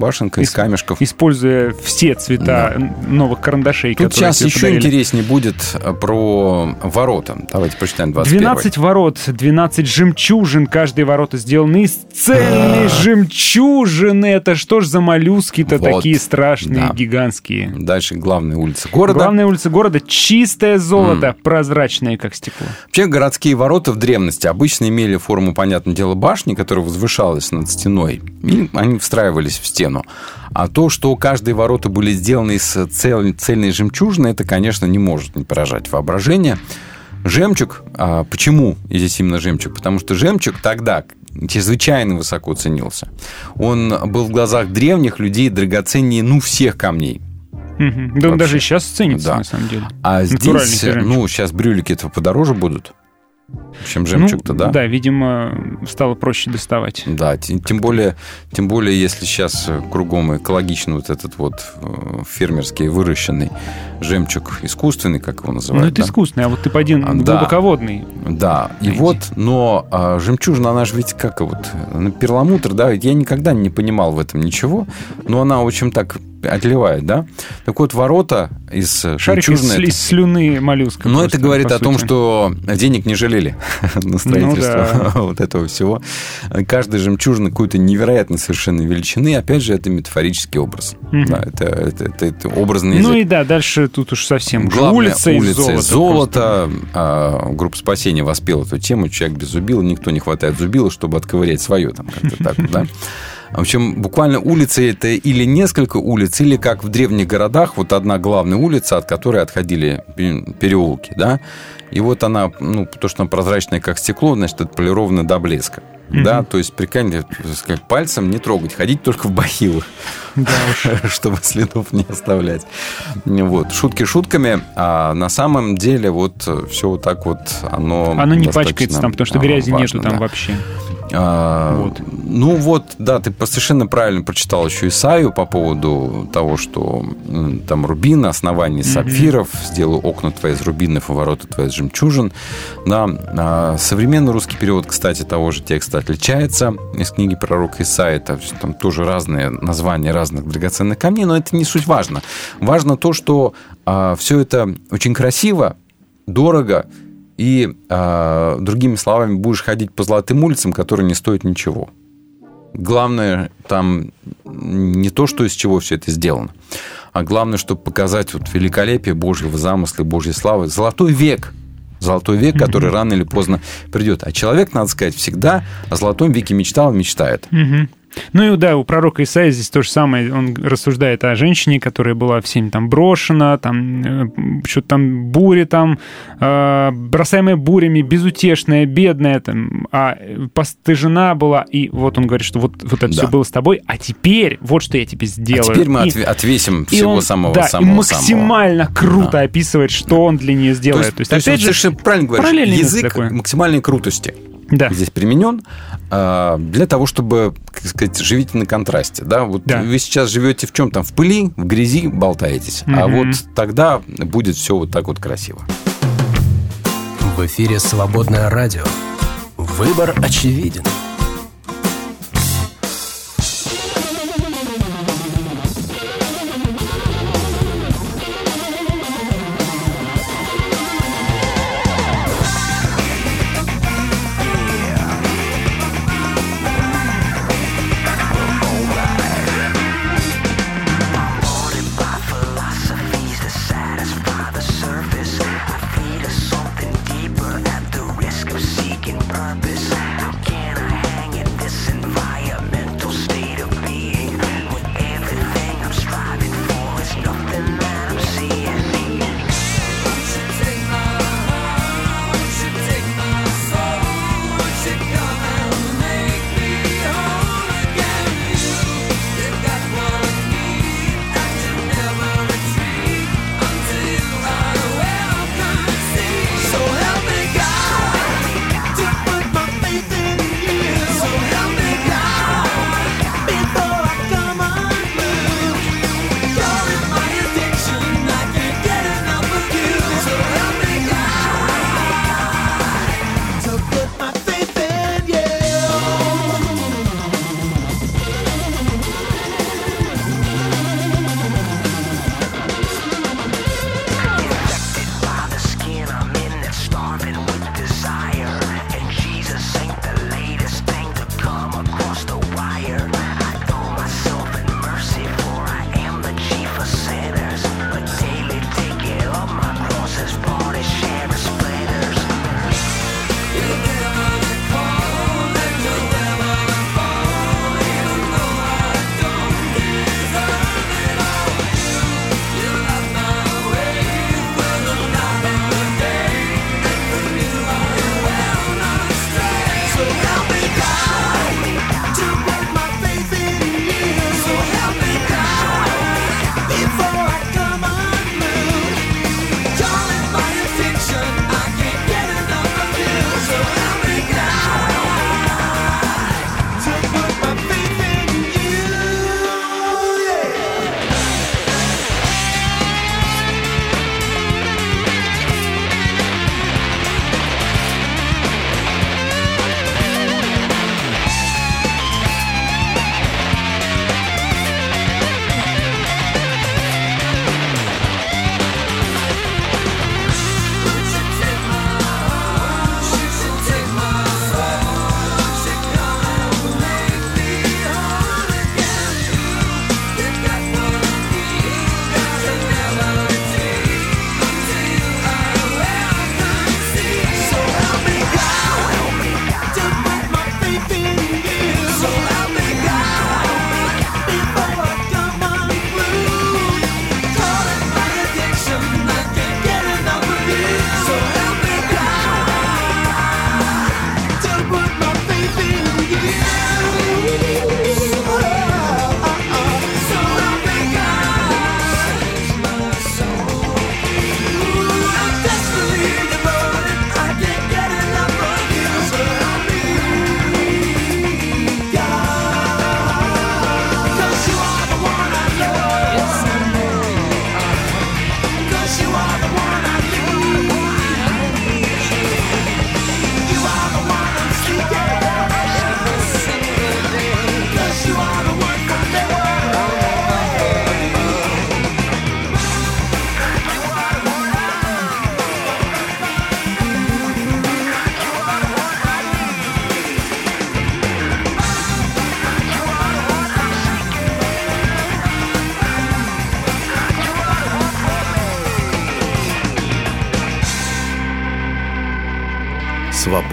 Башенка из Ис- камешков. Используя все цвета новых карандашей, Тут которые сейчас еще подарили. интереснее будет э, про ворота. Давайте прочитаем 21 12 ворот, 12 жемчужин. Каждые ворота сделаны из цельной жемчужины. Это что ж за моллюски-то Вот. такие страшные, Да. гигантские? Дальше главная улица города. Главная улица города чистое золото, прозрачное, как стекло. Вообще городские ворота в древности обычно имели форму, понятное дело, башни, которая возвышалась над стеной. И они встраивались в стену. А то, что каждые ворота были сделаны из цел- цельной жемчужины, это, конечно, не может не поражать воображение. Жемчуг, а почему здесь именно жемчуг? Потому что жемчуг тогда чрезвычайно высоко ценился. Он был в глазах древних людей драгоценнее, ну, всех камней. Мгм. Да он даже сейчас ценится, Да. на самом деле. А здесь, ну, сейчас брюлики этого подороже будут, чем жемчуг-то, Ну, да? Да, видимо, стало проще доставать. Да, тем, тем более, тем более, если сейчас э, кругом экологичный вот этот вот э, фермерский выращенный жемчуг искусственный, как его Ну, называют. это да? искусственный, а вот ты один А, глубоководный. Да, и Найди. вот, но а, жемчужина, она же ведь как вот, она перламутр, да, я никогда не понимал в этом ничего, но она очень так отливает, да. Так вот, ворота из э, Шарик из, жемчужины... из слюны моллюска. Но просто, это говорит о том, сути. что денег не жалели [LAUGHS] на строительство Ну [LAUGHS] вот этого всего. Каждая жемчужина какой-то невероятной совершенно величины. Опять же, это метафорический образ. Да, это, это, это- это образный Ну язык. и да, дальше тут уж совсем уже Главное, улица, из улица золота. из золота. А, группа спасения воспела эту тему. Человек без зубила, никто не хватает зубила, чтобы отковырять свое. Там, как-то так, да? [LAUGHS] В общем, буквально улицы это или несколько улиц, или как в древних городах, вот одна главная улица, от которой отходили пе- переулки, да. И вот она, ну, то, что она прозрачная, как стекло, значит, это полировано до блеска. Да, то есть сказать, пальцем не трогать, ходить только в бахилах, Да [LAUGHS] чтобы следов не оставлять. Вот. Шутки шутками, а на самом деле вот все вот так вот оно Оно не пачкается там, потому что грязи важно, нету там да. вообще. А, Вот. Ну вот, да, ты совершенно правильно прочитал еще Исаю по поводу того, что там рубин, основание сапфиров, сделаю окна твои из рубинов и ворота твои из жемчужин. Да, а, современный русский перевод, кстати, того же текста отличается из книги пророка. Это всё- там тоже разные названия разных драгоценных камней, но это не суть важно. Важно то, что все это очень красиво, дорого, и, а, другими словами, будешь ходить по золотым улицам, которые не стоят ничего. Главное там не то, что из чего все это сделано, а главное, чтобы показать вот великолепие Божьего замысла и Божьей славы. Золотой век. Золотой век, который рано или поздно придет. А человек, надо сказать, всегда о золотом веке мечтал и мечтает. Мгм. Ну и да, у пророка Исаия здесь то же самое. Он рассуждает о женщине, которая была всеми там брошена, там э, что-то там бури там, э, бросаемая бурями, безутешная, бедная, там, а э, постыжена была. И вот он говорит, что вот, вот это Да. все было с тобой, а теперь вот что я тебе сделаю. А теперь мы И- отве- отвесим и всего он, самого да, самого и максимально круто описывает, что он для нее сделает. То есть, то есть он опять же, совершенно правильно говоришь, язык максимальной крутости Да. здесь применен а, для того, чтобы, как сказать, живите на контрасте. Да? Вот Да. вы сейчас живете в чем там? В пыли, в грязи болтаетесь. А Мгм. вот тогда будет все вот так вот красиво. В эфире «Свободное радио». Выбор очевиден.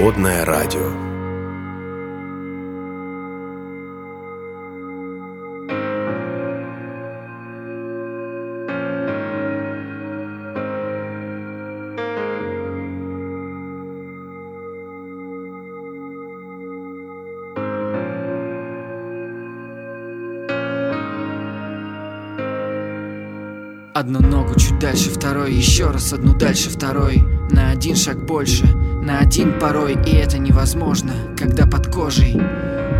Свободное радио. Одну ногу чуть дальше второй, еще раз одну дальше второй На один шаг больше, на один порой И это невозможно, когда под кожей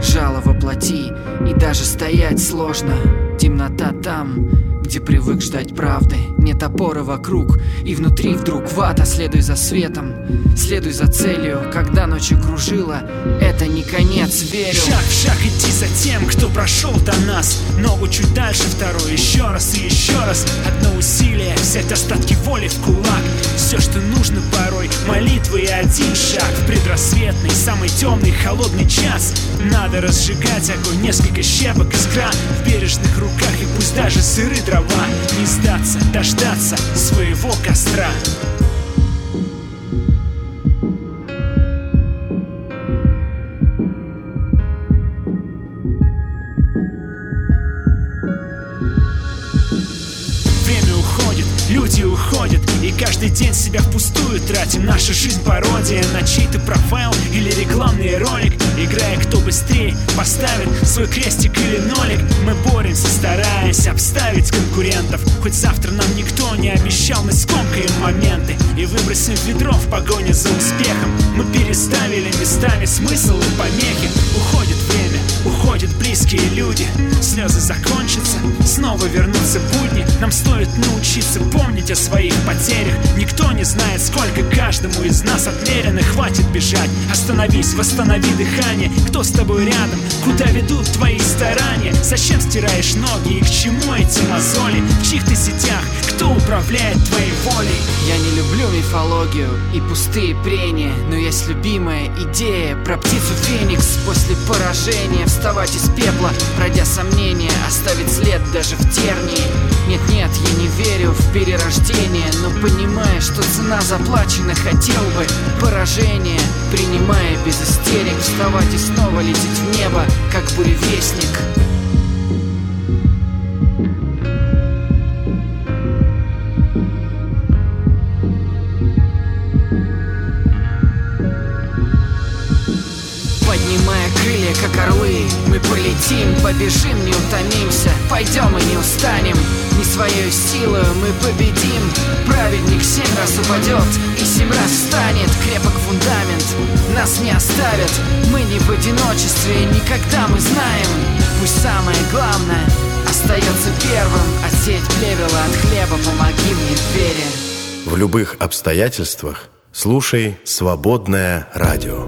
Жало воплоти, и даже стоять сложно. Темнота там, где привык ждать правды. Нет опоры вокруг, и внутри вдруг вата Следуй за светом, следуй за целью. Когда ночь окружила, это не конец, верю. Шаг в шаг идти за тем, кто прошел до нас. Ногу чуть дальше, второй, еще раз и еще раз. Одно усилие, взять остатки воли в кулак. Все, что нужно порой, молитвы и один шаг. В предрассветный, самый темный, холодный час. Надо разжигать огонь, несколько щепок искра. В бережных руках и пусть даже сыры дрова Не сдаться, дождаться своего костра каждый день себя впустую тратим. Наша жизнь пародия на чей-то профайл Или рекламный ролик. Играя кто быстрее поставит свой крестик или нолик. Мы боремся, стараясь обставить конкурентов. Хоть завтра нам никто не обещал Мы скомкаем моменты и выбросим ведро в погоне за успехом. Мы переставили местами смысл и помехи. Уходит уходят близкие люди Слезы закончатся, снова вернутся будни. Нам стоит научиться помнить о своих потерях. Никто не знает, сколько каждому из нас отмерено Хватит бежать, остановись, восстанови дыхание. Кто с тобой рядом, куда ведут твои старания? Зачем стираешь ноги и к чему эти мозоли? В чьих ты сетях, кто управляет твоей волей? Я не люблю мифологию и пустые прения Но есть любимая идея про птицу Феникс После поражения вставать из пепла Пройдя сомнения, оставить след даже в тернии. Нет-нет, я не верю в перерождение Но понимая, что цена заплачена Хотел бы поражение Принимая без истерик Вставать и снова лететь в небо Как буревестник. Поднимая крылья, как орлы Мы полетим, побежим, не утомимся. Пойдем и не устанем. Не своей силою мы победим. Праведник семь раз упадет И семь раз встанет. Крепок фундамент Нас не оставят. Мы не в одиночестве Никогда мы знаем. Пусть самое главное Остается первым Отсеять плевела от хлеба. Помоги мне в вере. В любых обстоятельствах слушай «Свободное радио».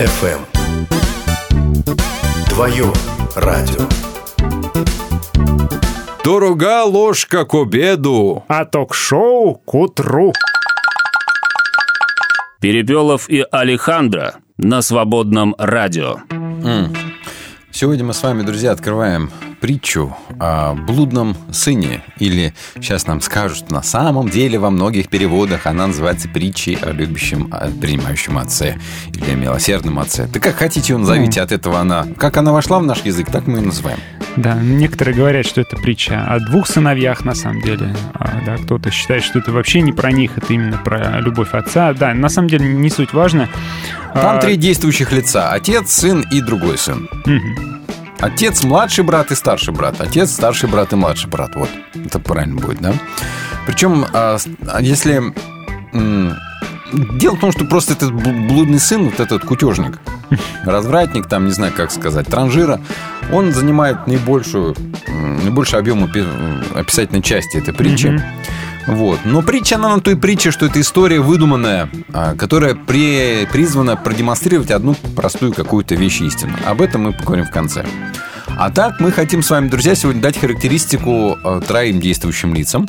FM. Твое радио. Дорога ложка к обеду. А ток-шоу к утру. Перепелов и Алехандро на свободном радио. Сегодня мы с вами, друзья, открываем притчу о блудном сыне. Или сейчас нам скажут, что на самом деле во многих переводах она называется притчей о любящем, о принимающем отце или о милосердном отце. Да как хотите ее назовите, от этого она... Как она вошла в наш язык, так мы ее называем. Да, некоторые говорят, что это притча о двух сыновьях, на самом деле. А, да, кто-то считает, что это вообще не про них, это именно про любовь отца. Да, на самом деле не суть важно. Там А, три действующих лица. Отец, сын и другой сын. мгм. Отец, младший брат и старший брат. Отец, старший брат и младший брат. Вот, это правильно будет, да? Причем, а, а если... Дело в том, что просто этот бл- блудный сын, вот этот кутежник, [LAUGHS] развратник, там, не знаю, как сказать, транжира, он занимает наибольшую, наибольший объем опи- описательной части этой притчи. Мгм. Вот. Но притча, она на той притче, что это история выдуманная, а, которая при- призвана продемонстрировать одну простую какую-то вещь истину. Об этом мы поговорим в конце. А так мы хотим с вами, друзья, сегодня дать характеристику э, троим действующим лицам.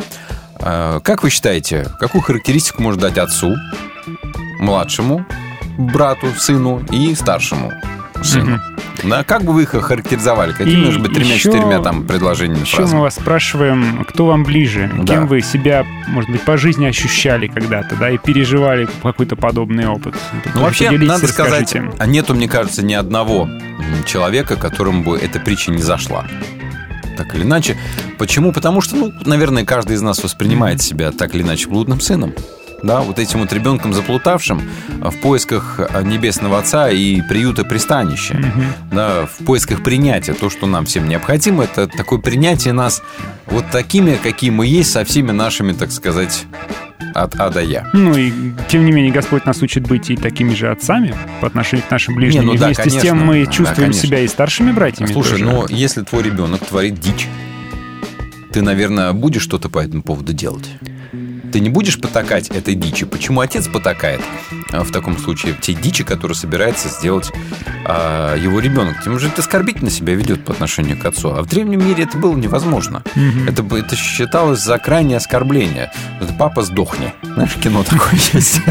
Э, Как вы считаете, какую характеристику может дать отцу, младшему брату, сыну и старшему сыну? Да, как бы вы их охарактеризовали? Какими, И может быть, тремя-четырьмя там предложениями, Еще фразами? мы вас спрашиваем, кто вам ближе, Да. кем вы себя, может быть, по жизни ощущали когда-то, да, и переживали какой-то подобный опыт. Ну, вообще, надо сказать, расскажите. а нету, мне кажется, ни одного человека, которому бы эта притча не зашла. Так или иначе. Почему? Потому что, ну, наверное, каждый из нас воспринимает себя так или иначе блудным сыном. Да, вот этим вот ребенком заплутавшим в поисках небесного отца и приюта пристанища, да, в поисках принятия, то, что нам всем необходимо, это такое принятие нас вот такими, какие мы есть, со всеми нашими, так сказать, от А до Я. Ну и тем не менее Господь нас учит быть и такими же отцами по отношению к нашим ближним. Не, ну и да, вместе с конечно. тем мы Да, чувствуем конечно. себя и старшими братьями. Слушай, тоже. но если твой ребенок творит дичь, ты, наверное, будешь что-то по этому поводу делать? Ты не будешь потакать этой дичи. Почему отец потакает а, в таком случае те дичи, которые собирается сделать а, его ребенок? Тем же это оскорбительно себя ведет по отношению к отцу. А в древнем мире это было невозможно. Мгм. Это, это считалось за крайнее оскорбление. Это папа сдохни. Знаешь, кино [LAUGHS] такое есть.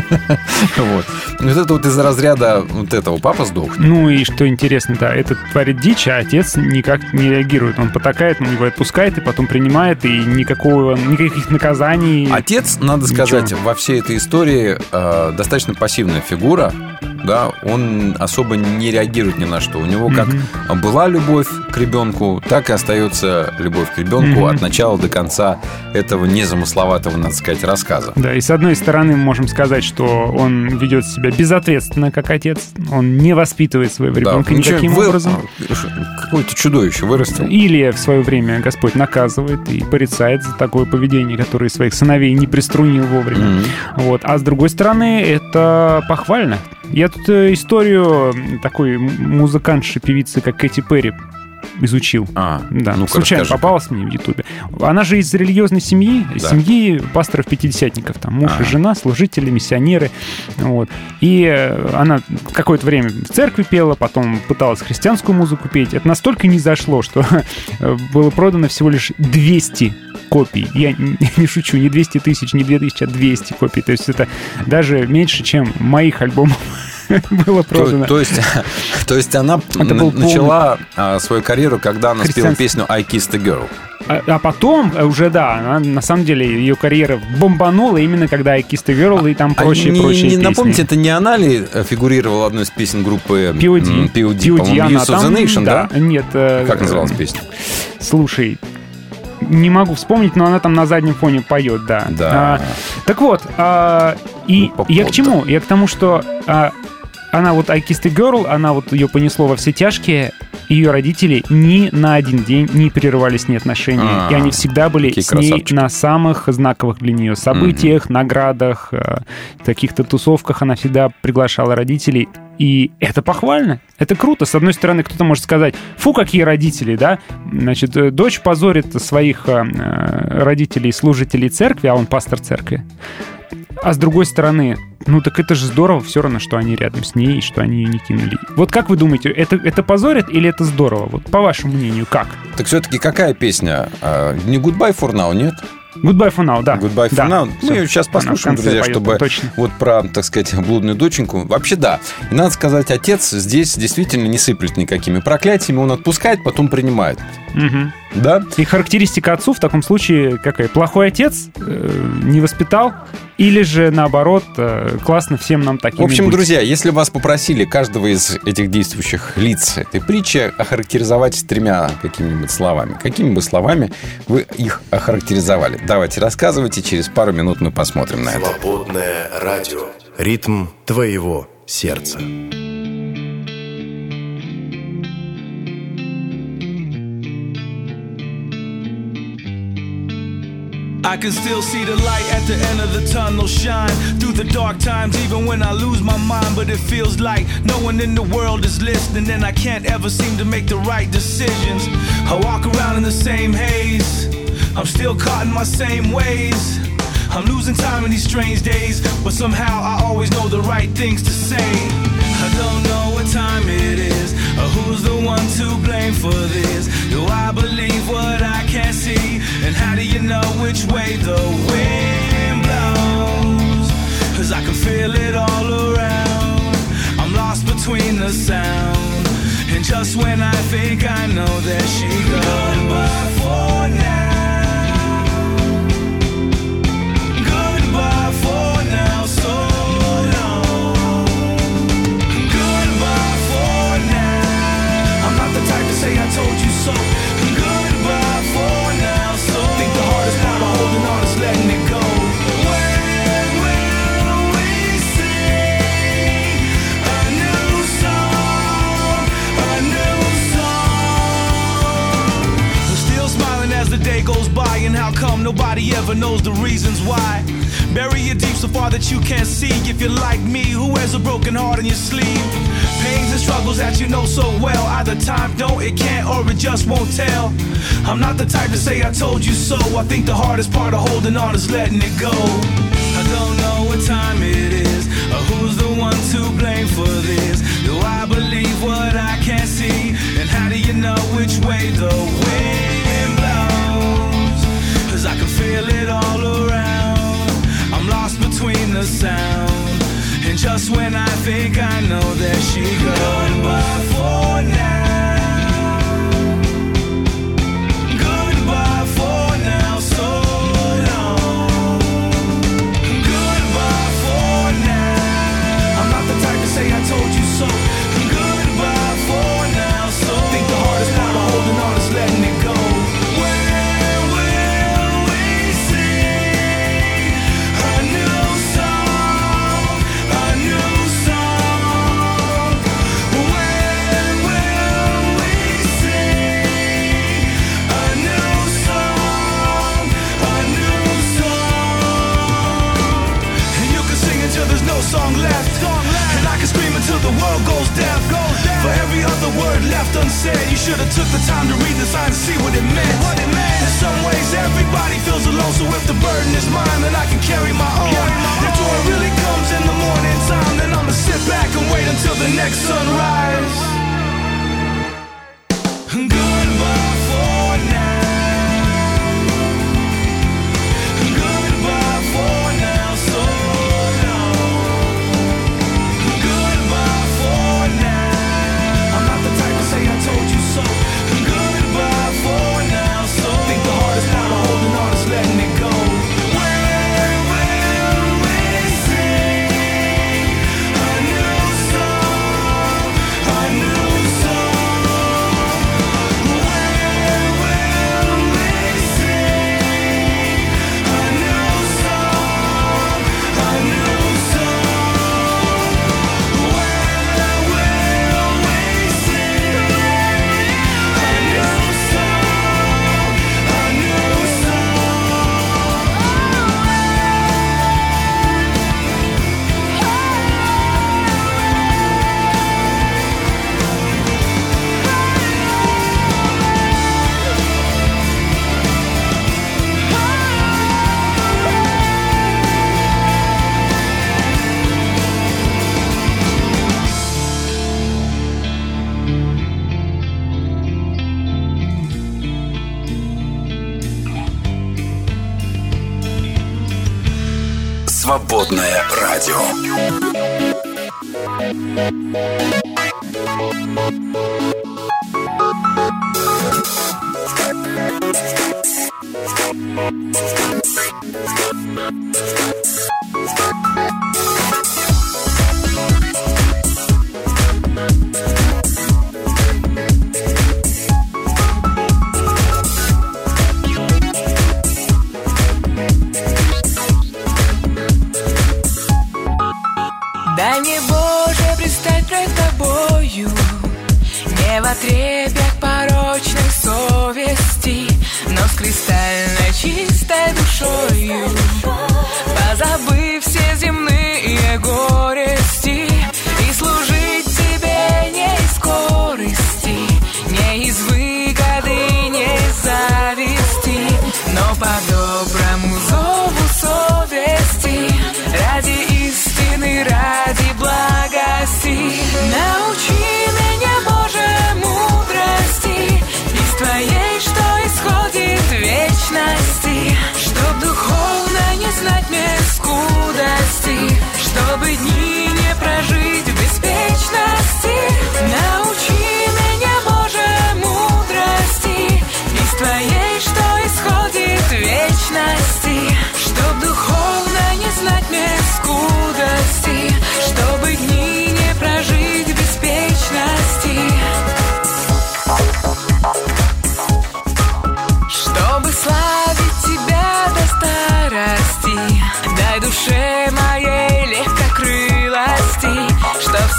Вот. Вот это вот из разряда вот этого папа сдохни. Ну и что интересно, да, этот творит дичь, а отец никак не реагирует. Он потакает, он его отпускает и потом принимает, и никакого, никаких наказаний. Отец, надо Ничего. сказать, во всей этой истории э, достаточно пассивная фигура. Да, он особо не реагирует ни на что. У него как была любовь к ребенку, так и остается любовь к ребенку Мгм. от начала до конца этого незамысловатого, надо сказать, рассказа. Да, и с одной стороны мы можем сказать, что он ведет себя безответственно, как отец. Он не воспитывает своего ребенка ничего, никаким вы- образом. Какое-то чудовище вырастил. Или в свое время Господь наказывает и порицает за такое поведение, которое своих сыновей не приструнил вовремя. Мгм. Вот. А с другой стороны, это похвально. Я тут э, историю такой музыкантши, певицы, как Кэти Перри, изучил. А, Да, ну-ка, случайно расскажи. попалась мне в Ютубе. Она же из религиозной семьи, Да. семьи пасторов-пятидесятников. Там муж Ага. и жена, служители, миссионеры. Вот. И э, она какое-то время в церкви пела, потом пыталась христианскую музыку петь. Это настолько не зашло, что [LAUGHS] э, было продано всего лишь 200 копий. Я [LAUGHS] не шучу, не 200 тысяч, не 2000, а 200 копий. То есть это даже меньше, чем моих альбомов [LAUGHS] было продано. То, то есть, [LAUGHS] то есть она Это был полный- начала а, свою карьеру, когда она спела Христианский. песню «I Kissed a Girl». А, а потом э, уже, да, она, на самом деле ее карьера бомбанула именно когда I Kissed a Girl и там А прочие, не, прочие не песни. напомните, это не она ли э, фигурировала в одной из песен группы POD. POD, POD, она Youth of the Nation, да? Нет. э, Как называлась песня? Слушай, не могу вспомнить, но она там на заднем фоне поет, да. Да. А, так вот, а, и Ну, я к попот. чему? Я к тому, что а, она вот I Kissed a Girl, она вот ее понесло во все тяжкие, ее родители ни на один день не прерывали с ней отношения. А, и они всегда были с ней красавчики. на самых знаковых для нее событиях, наградах, э, каких-то тусовках. Она всегда приглашала родителей. И это похвально. Это круто. С одной стороны, кто-то может сказать, фу, какие родители, да? Значит, э, дочь позорит своих э, э, родителей, служителей церкви, а он пастор церкви. А с другой стороны, ну так это же здорово все равно, что они рядом с ней, и что они ее не кинули. Вот как вы думаете, это, это позорит или это здорово? Вот по вашему мнению, как? Так все-таки какая песня? А, Не «Goodbye for now», нет? Goodbye for now, да. Goodbye for Да, now. Мы ее сейчас послушаем, друзья, поет, чтобы Точно. вот про, так сказать, блудную доченьку. Вообще да. И надо сказать, отец здесь действительно не сыплет никакими проклятиями. Он отпускает, потом принимает. Мгм. Да? И характеристика отцу в таком случае какая? Плохой отец, э, не воспитал, или же наоборот, э, классно всем нам такими В общем, быть? друзья, если вас попросили каждого из этих действующих лиц этой притчи охарактеризовать тремя какими-нибудь словами, какими бы словами вы их охарактеризовали? Давайте рассказывайте, через пару минут мы посмотрим на это. Свободное радио. Ритм твоего сердца. I can still see the light at the end of the tunnel shine through the dark times, even when I lose my mind. But it feels like no one in the world is listening, and I can't ever seem to make the right decisions. I walk around in the same haze, I'm still caught in my same ways. I'm losing time in these strange days, but somehow I always know the right things to say. I don't know what time it is, or who's the one to blame for this. Do I believe what I can't see? And how do you know which way the wind blows? Cause I can feel it all around. I'm lost between the sound. And just when I think I know, there she goes. Goodbye for now. Come nobody ever knows the reasons why? Bury it deep so far that you can't see. If you're like me, who wears a broken heart in your sleeve? Pains and struggles that you know so well. Either time don't, it can't, or it just won't tell. I'm not the type to say I told you so. I think the hardest part of holding on is letting it go. I don't know what time it is, or who's the one to blame for this. Do I believe what I can't see? And how do you know which way when I think I know, there she goes. Every other word left unsaid, you should have took the time to read the sign and see what it meant. In some ways, everybody feels alone. So if the burden is mine, then I can carry my own. If joy really comes in the morning time, then I'ma sit back and wait until the next sunrise. Дай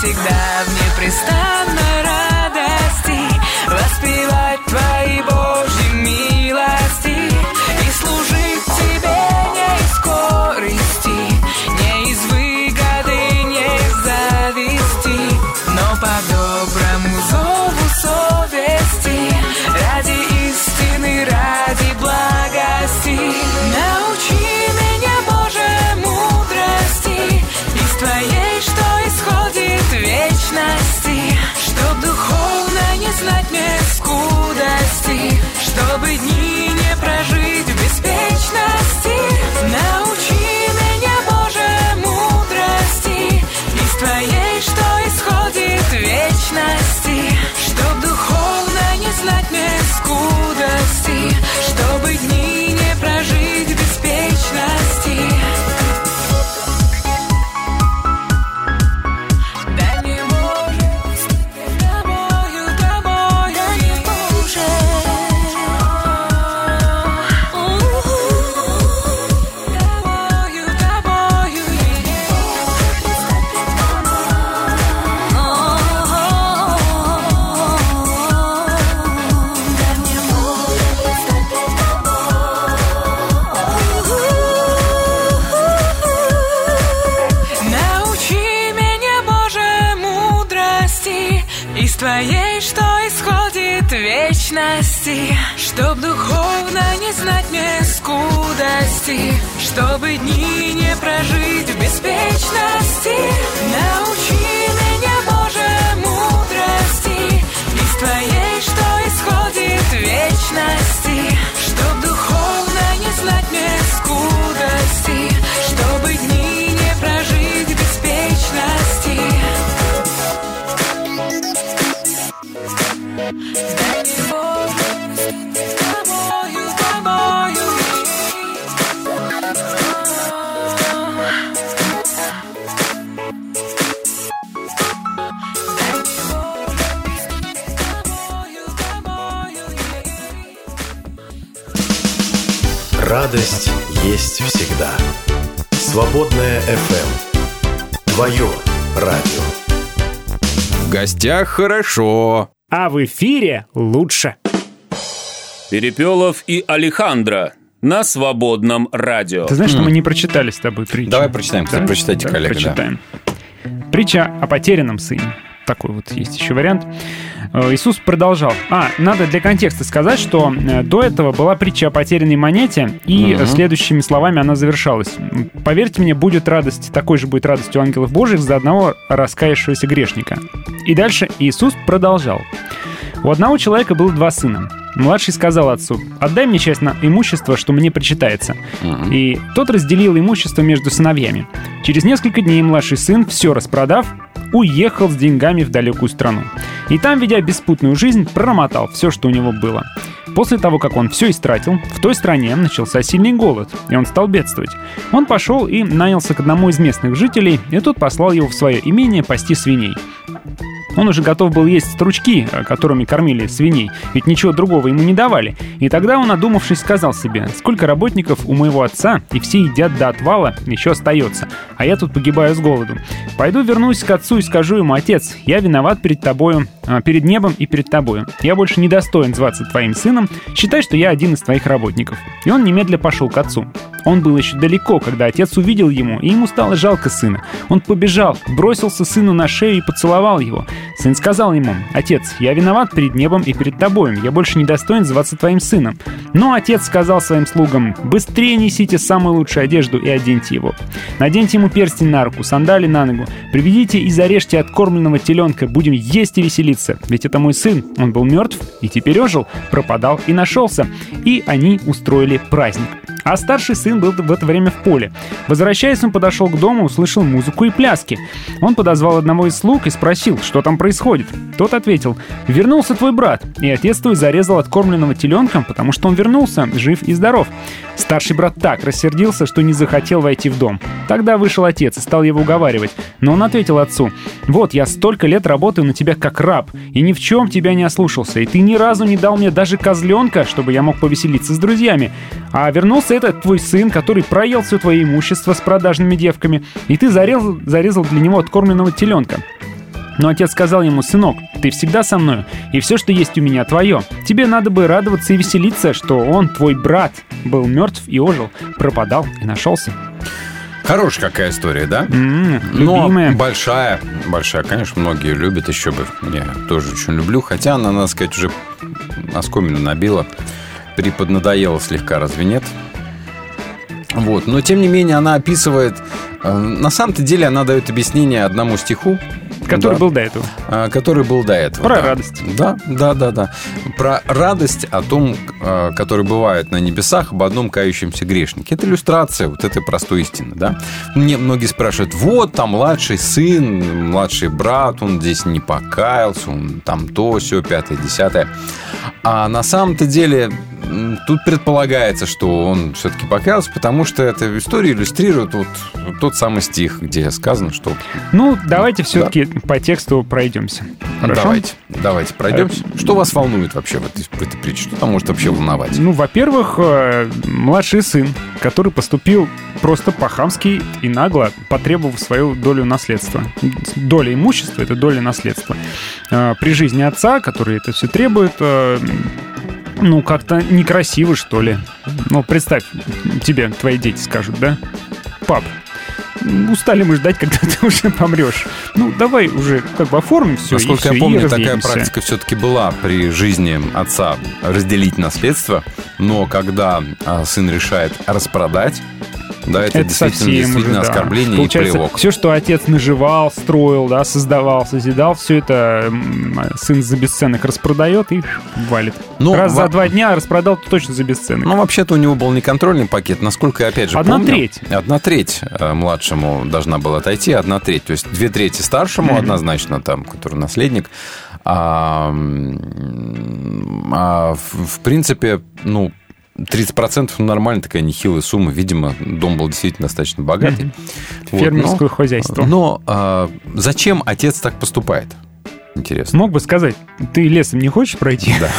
всегда в непрестанной твоей, что исходит вечности. Чтоб духовно не знать мне скудости Чтобы дни не прожить в беспечности. Научи меня, Боже, мудрости. Из твоей, что исходит вечности всегда. Свободная FM. Твое радио. В гостях хорошо. А в эфире лучше. Перепелов и Алехандро на свободном радио. Ты знаешь, что мы не прочитали с тобой притчу? Давай прочитаем, кстати, прочитайте, коллега, да. Прочитаем. Притча о потерянном сыне. Такой вот есть еще вариант. Э, Иисус продолжал. А, надо для контекста сказать, что э, до этого была притча о потерянной монете, и Мгм. следующими словами она завершалась. Поверьте мне, будет радость, такой же будет радость у ангелов Божьих за одного раскаявшегося грешника. И дальше Иисус продолжал. У одного человека было два сына. Младший сказал отцу, отдай мне часть на имущество, что мне причитается. И тот разделил имущество между сыновьями. Через несколько дней младший сын, все распродав, уехал с деньгами в далекую страну. И там, ведя беспутную жизнь, промотал все, что у него было. После того, как он все истратил, в той стране начался сильный голод, и он стал бедствовать. Он пошел и нанялся к одному из местных жителей, и тот послал его в свое имение пасти свиней. Он уже готов был есть стручки, э, которыми кормили свиней, ведь ничего другого ему не давали. И тогда он, одумавшись, сказал себе, сколько работников у моего отца, и все едят до отвала, еще остается, а я тут погибаю с голоду. Пойду вернусь к отцу и скажу ему, отец, я виноват перед тобою, а, перед небом и перед тобою. Я больше не достоин зваться твоим сыном, считай, что я один из твоих работников. И он немедля пошел к отцу. Он был еще далеко, когда отец увидел ему, и ему стало жалко сына. Он побежал, бросился сыну на шею и поцеловал его. Сын сказал ему, «Отец, я виноват перед небом и перед тобою, я больше не достоин зваться твоим сыном». Но отец сказал своим слугам, «Быстрее несите самую лучшую одежду и оденьте его. Наденьте ему перстень на руку, сандали на ногу, приведите и зарежьте откормленного теленка, будем есть и веселиться. Ведь это мой сын, он был мертв и теперь ожил, пропадал и нашелся». И они устроили праздник. А старший сын был в это время в поле. Возвращаясь, он подошел к дому, услышал музыку и пляски. Он подозвал одного из слуг и спросил, что там происходит. Тот ответил, «Вернулся твой брат». И отец твой зарезал откормленного теленка, потому что он вернулся, жив и здоров. Старший брат так рассердился, что не захотел войти в дом. Тогда вышел отец и стал его уговаривать. Но он ответил отцу, «Вот, я столько лет работаю на тебя как раб, и ни в чем тебя не ослушался, и ты ни разу не дал мне даже козленка, чтобы я мог повеселиться с друзьями. А вернулся этот твой сын, который проел все твое имущество с продажными девками, и ты зарезал, зарезал для него откормленного теленка. Но отец сказал ему, сынок, ты всегда со мною, и все, что есть у меня, твое. Тебе надо бы радоваться и веселиться, что он, твой брат, был мертв и ожил, пропадал и нашелся. Хорошая какая история, да? М, Но любимая. большая, большая, конечно, многие любят еще бы. Я тоже очень люблю, хотя она, надо сказать, уже оскомину набила. Приподнадоела слегка, разве нет? Вот, но тем не менее она описывает... э, На самом-то деле она дает объяснение одному стиху. Который Да. был до этого. А, который был до этого. Про да. радость. Да, да, да, да. Про радость о том, э, который бывает на небесах, об одном кающемся грешнике. Это иллюстрация вот этой простой истины, да. Мне многие спрашивают, вот там младший сын, младший брат, он здесь не покаялся, он там то, все, пятое, десятое. А на самом-то деле тут предполагается, что он все-таки покаялся, потому что эта история иллюстрирует вот тот самый стих, где сказано, что Ну, давайте все-таки по тексту пройдемся. Хорошо? Давайте, давайте пройдемся. Что вас волнует вообще в этой, в этой притче? Что там может вообще волновать? Ну, во-первых, э, младший сын, который поступил просто по-хамски и нагло, потребовав свою долю наследства. Доля имущества — это доля наследства. Э, При жизни отца, который это все требует, э, ну, как-то некрасиво, что ли. Ну, представь, тебе твои дети скажут, да? Пап, устали мы ждать, когда [LAUGHS] ты уже помрешь. Ну, давай уже как бы оформим все. Насколько и я помню, такая практика все-таки была при жизни отца разделить наследство, но когда а, сын решает распродать, да, это, действительно, совсем действительно уже, да. оскорбление Получается, и плевок. все, что отец наживал, строил, да, создавал, созидал, все это сын за бесценок распродает и валит. Ну, Раз во- за два дня распродал, то точно за бесценок. Ну, вообще-то у него был не контрольный пакет, насколько я опять же Одна помню. треть. Одна треть э, младшему должна была отойти, одна треть. То есть две трети старшему, Мгм. однозначно там, который наследник. А, а в, в принципе, ну, 30% нормально такая нехилая сумма. Видимо, дом был действительно достаточно богатый. Мгм. Вот, Фермерское но- хозяйство. Но а, зачем отец так поступает? Интересно. Мог бы сказать, ты лесом не хочешь пройти? Да.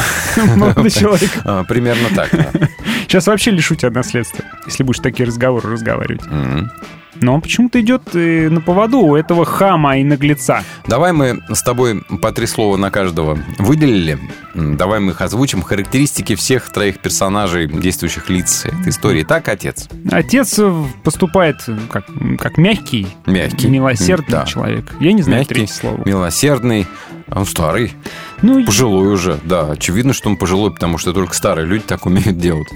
[LAUGHS] Молодой человек. А, Примерно так. Сейчас вообще лишу тебя наследства, если будешь такие разговоры разговаривать. Но он почему-то идет э, на поводу у этого хама и наглеца. Давай мы с тобой по три слова на каждого выделили. Давай мы их озвучим. Характеристики всех троих персонажей, действующих лиц этой истории. Так, отец? Отец э, поступает э, как, как мягкий, Мягкий. милосердный Да. человек. Я не знаю Мягкий, третье слово. милосердный. Он старый. Ну, Пожилой уже, да. Очевидно, что он пожилой, потому что только старые люди так умеют делать.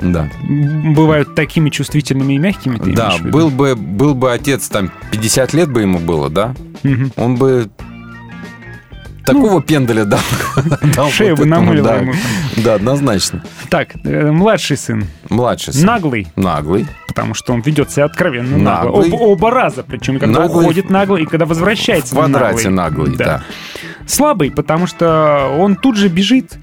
Да. бывают такими чувствительными и мягкими. ты Да, был бы, был бы отец, там, 50 лет бы ему было, да? Мгм. Он бы такого пенделя дал. [LAUGHS] дал Ну, Шею вот бы намылил да. ему. Да, однозначно. Так, э, младший сын. Младший сын. Наглый. Наглый. Потому что он ведет себя откровенно нагло. Наглый. Оба, раза, причем когда Наглый. уходит нагло, и когда возвращается В квадрате наглый, да. Слабый, потому что он тут же бежит,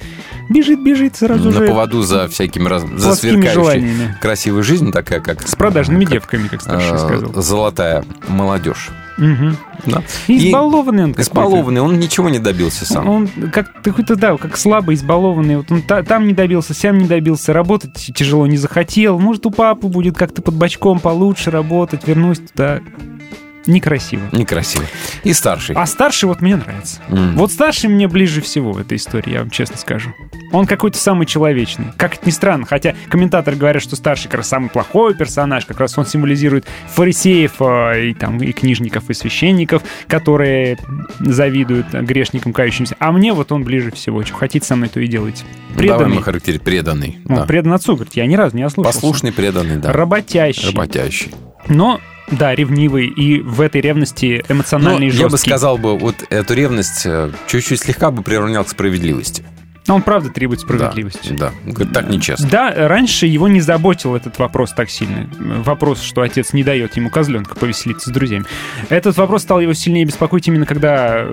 бежит, бежит сразу На же. поводу за всякими раз... за сверкающей красивой жизнью, такая как... С продажными девками, как старший э, сказал. Золотая молодежь. Мгм. Да. И избалованный он какой-то. Избалованный, он ничего не добился сам. Он как какой-то, да, как слабый, избалованный. Вот он та- там не добился, сям не добился, работать тяжело не захотел. Может, у папы будет как-то под бочком получше работать, вернусь туда. Некрасиво. Некрасиво. И старший. А старший вот мне нравится. М. Вот старший мне ближе всего в этой истории, я вам честно скажу. Он какой-то самый человечный. Как это ни странно, хотя комментаторы говорят, что старший как раз самый плохой персонаж, как раз он символизирует фарисеев э, и, там, и книжников, и священников, которые завидуют грешникам кающимся. А мне вот он ближе всего. Что хотите со мной, то и делайте. Давай Преданный. мы характеризуем. Преданный. Он да. предан отцу, говорит, я ни разу не ослушался. Послушный, преданный, да. Работящий. Работящий. Но, да, ревнивый и в этой ревности Ну, эмоциональный и я бы жесткий. сказал бы, вот эту ревность э, чуть-чуть слегка бы приравнял к справедливости. Но он правда требует справедливости. Да, говорит, так нечестно. Да, раньше его не заботил этот вопрос так сильно. Вопрос, что отец не дает ему козленка повеселиться с друзьями. Этот вопрос стал его сильнее беспокоить именно когда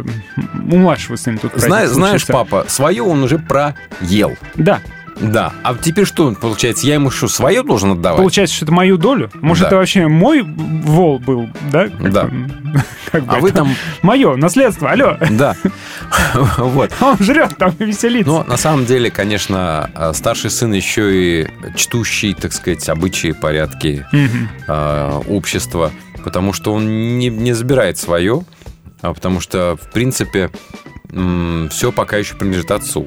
у младшего сына тут Зна- знаешь, случился. папа, свое он уже проел. Да. Да. А теперь что, получается, я ему что, свое должен отдавать? Получается, что это мою долю? Может, Да. это вообще мой вол был, да? Как Да. [LAUGHS] как бы А вы это там... Мое наследство, алло. Да. [LAUGHS] Вот. Он жрет там и веселится. Но на самом деле, конечно, э, старший сын еще и чтущий, так сказать, обычаи, порядки э, общества, потому что он не, не забирает свое, а потому что, в принципе, все пока еще принадлежит отцу.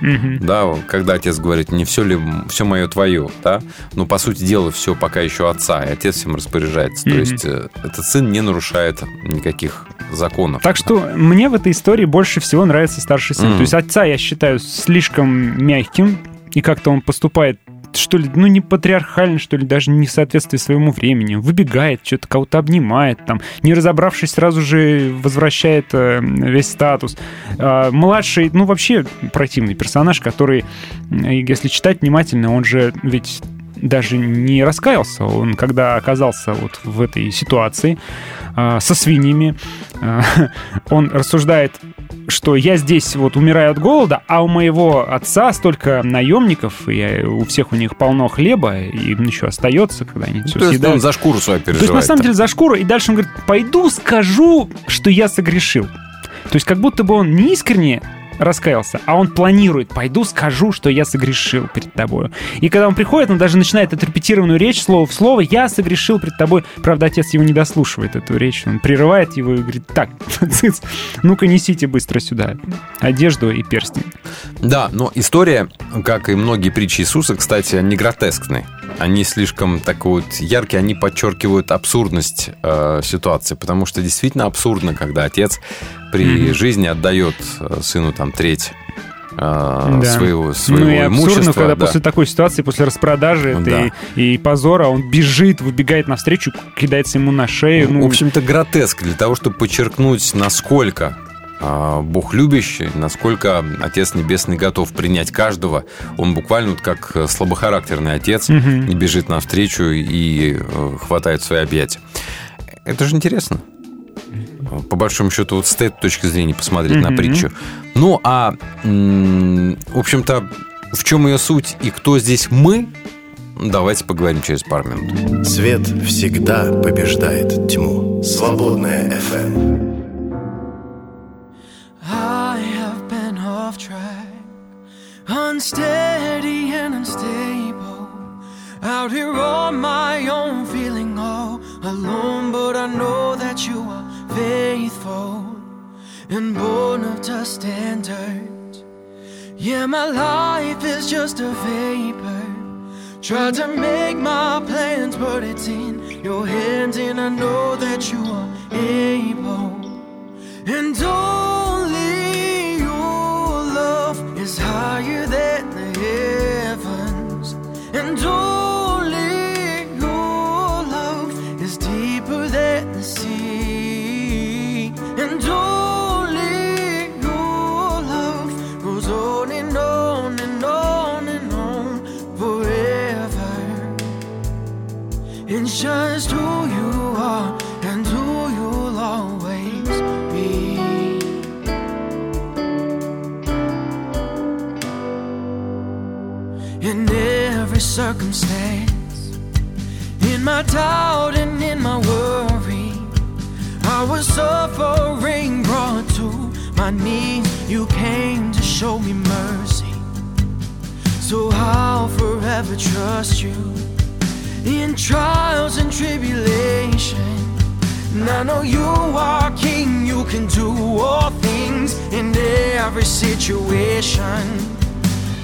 Мгм. Да, когда отец говорит, не все ли все мое твое, да, но по сути дела все пока еще отца, и отец всем распоряжается. То Мгм. есть э, этот сын не нарушает никаких законов. Так что мне в этой истории больше всего нравится старший сын. Мгм. То есть отца я считаю слишком мягким, и как-то он поступает что ли, ну не патриархально, что ли, даже не в соответствии своему времени. Выбегает, что-то кого-то обнимает, там, не разобравшись, сразу же возвращает э, весь статус. А младший, ну вообще противный персонаж, который, э, если читать внимательно, он же ведь даже не раскаялся. Он, когда оказался вот в этой ситуации а, со свиньями, а, [LAUGHS] он рассуждает, что я здесь вот умираю от голода, а у моего отца столько наемников, и у всех у них полно хлеба, и им еще остается, когда они все То есть он съедают. за шкуру свою То есть, переживает. на самом деле, за шкуру. И дальше он говорит, пойду скажу, что я согрешил. То есть, как будто бы он не искренне раскаялся, а он планирует, пойду скажу, что я согрешил перед тобой. И когда он приходит, он даже начинает отрепетированную речь слово в слово, я согрешил перед тобой. Правда, отец его не дослушивает, эту речь. Он прерывает его и говорит, так, [LAUGHS] ну-ка несите быстро сюда одежду и перстень. Да, но история, как и многие притчи Иисуса, кстати, не гротескны. они слишком такой вот яркие, они подчеркивают абсурдность э, ситуации, потому что действительно абсурдно, когда отец при Мгм. жизни отдает э, сыну там треть э, Да. своего, своего ну и абсурдно, имущества. когда да. после такой ситуации, после распродажи Да. и, и позора, он бежит, выбегает навстречу, кидается ему на шею. Ну, В общем-то, гротеск для того, чтобы подчеркнуть, насколько а, Бог любящий, насколько Отец Небесный готов принять каждого. Он буквально вот как э, слабохарактерный отец не бежит навстречу и хватает свои объятия. Это же интересно. По большому счету, вот с этой точки зрения посмотреть на Мгм. притчу. Ну, а, в общем-то, в чем ее суть и кто здесь мы, давайте поговорим через пару минут. Свет всегда побеждает тьму. Свободная FM. I have been off track, unsteady and unstable. Out here on my own, feeling all alone, but I know that you are faithful and born of dust and dirt. Yeah, my life is just a vapor. Tried to make my plans, but it's in your hands, and I know that you are able. And only your love is higher than the heavens. And only It's just who you are and who you'll always be. In every circumstance, in my doubt and in my worry, I was suffering, brought to my knees. You came to show me mercy. So I'll forever trust you in trials and tribulation. And I know you are king, you can do all things in every situation.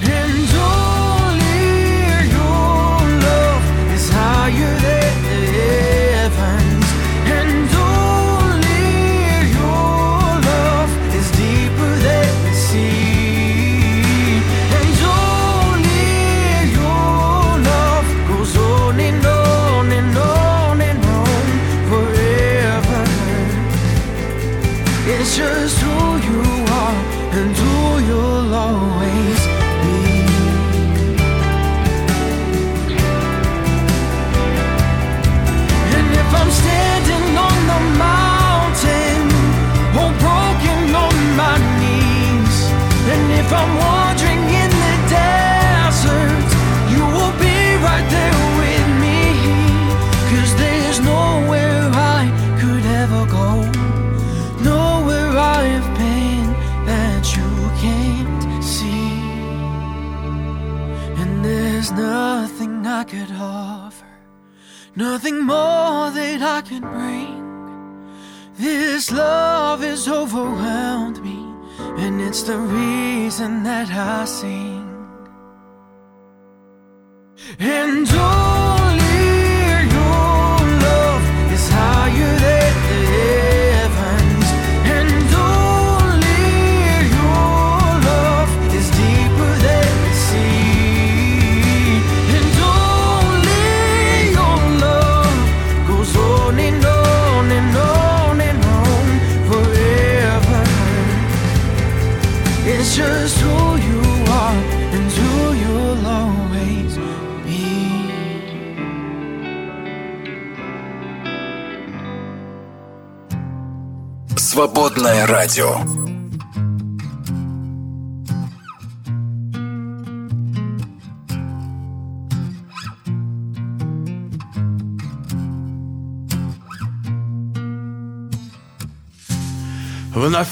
And only your love is higher than the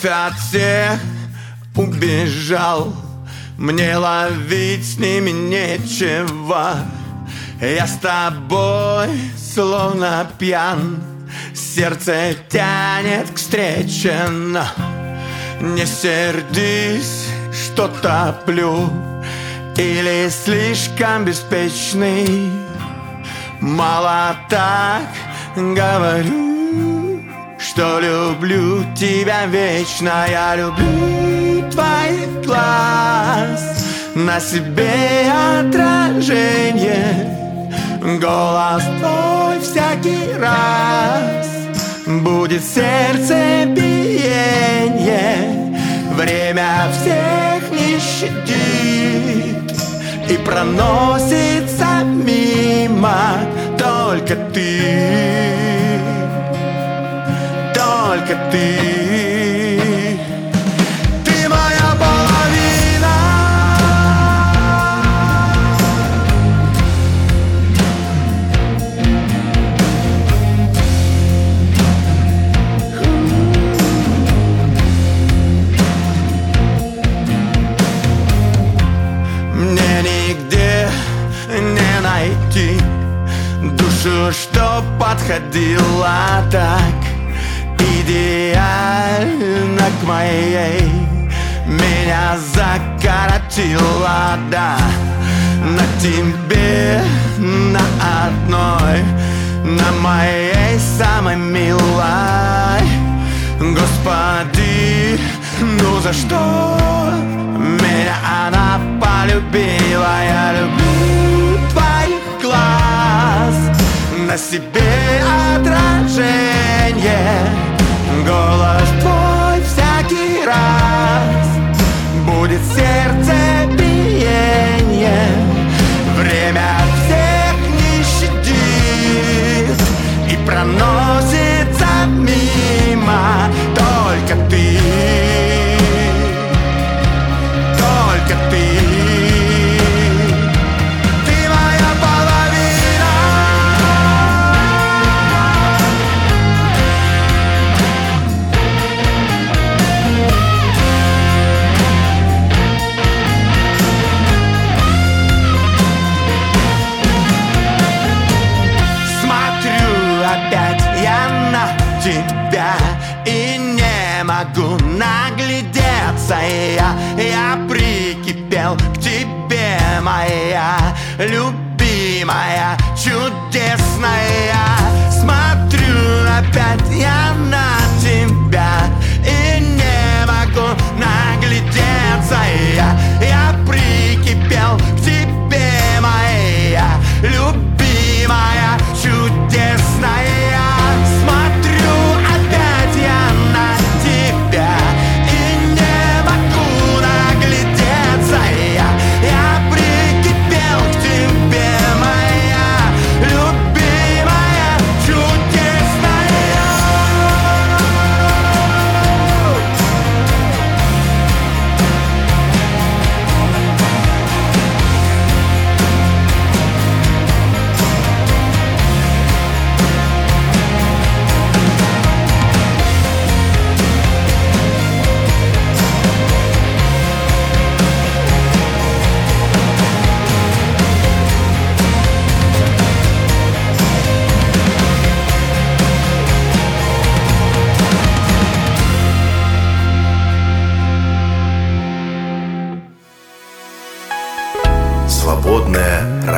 от всех. Убежал Мне ловить с ними нечего. Я с тобой словно пьян. Сердце тянет к встрече Но не сердись, что топлю. Или слишком беспечный. Мало так говорю, что люблю тебя вечно. Я люблю твоих глаз, на себе отражение. Голос твой всякий раз. Будет сердце биение. Время всех не щадит. И проносится мимо Только ты Только ты. Ты моя половина. Мне нигде не найти Душу, что подходила так Идеально к моей. Меня закоротила, да. На тебе, на одной На моей самой милой. Господи, ну за что? Меня она полюбила? Я люблю твоих глаз. На себе отражение Голос твой всякий раз. Будет сердце биение Время всех не щадит И проносится наглядеться Я, я прикипел к тебе, моя Любимая,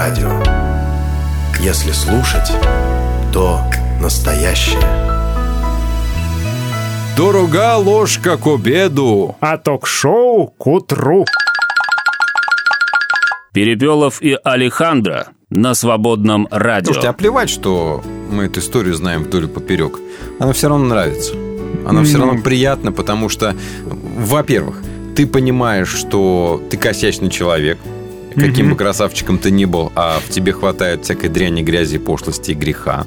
радио. Если слушать, то настоящее. Дорога ложка к обеду. А ток-шоу к утру. Перепелов и Алехандро на свободном радио. Слушайте, а плевать, что мы эту историю знаем вдоль и поперек. Она все равно нравится. Она все Ну. равно приятна, потому что, во-первых, ты понимаешь, что ты косячный человек, каким бы красавчиком ты ни был, а в тебе хватает всякой дряни, грязи, пошлости и греха.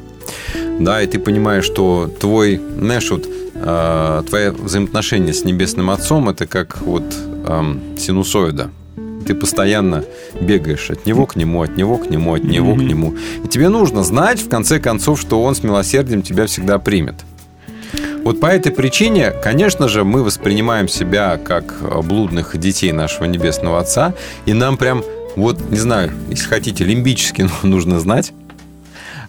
Да, и ты понимаешь, что твой, знаешь, вот э, твое взаимоотношение с Небесным Отцом это как вот эм, синусоида. Ты постоянно бегаешь от него к нему, от него к нему, от него к Мгм. нему. И тебе нужно знать, в конце концов, что он с милосердием тебя всегда примет. Вот по этой причине, конечно же, мы воспринимаем себя как э, блудных детей нашего Небесного Отца, и нам прям, вот, не знаю, если хотите, лимбически [LAUGHS] нужно знать,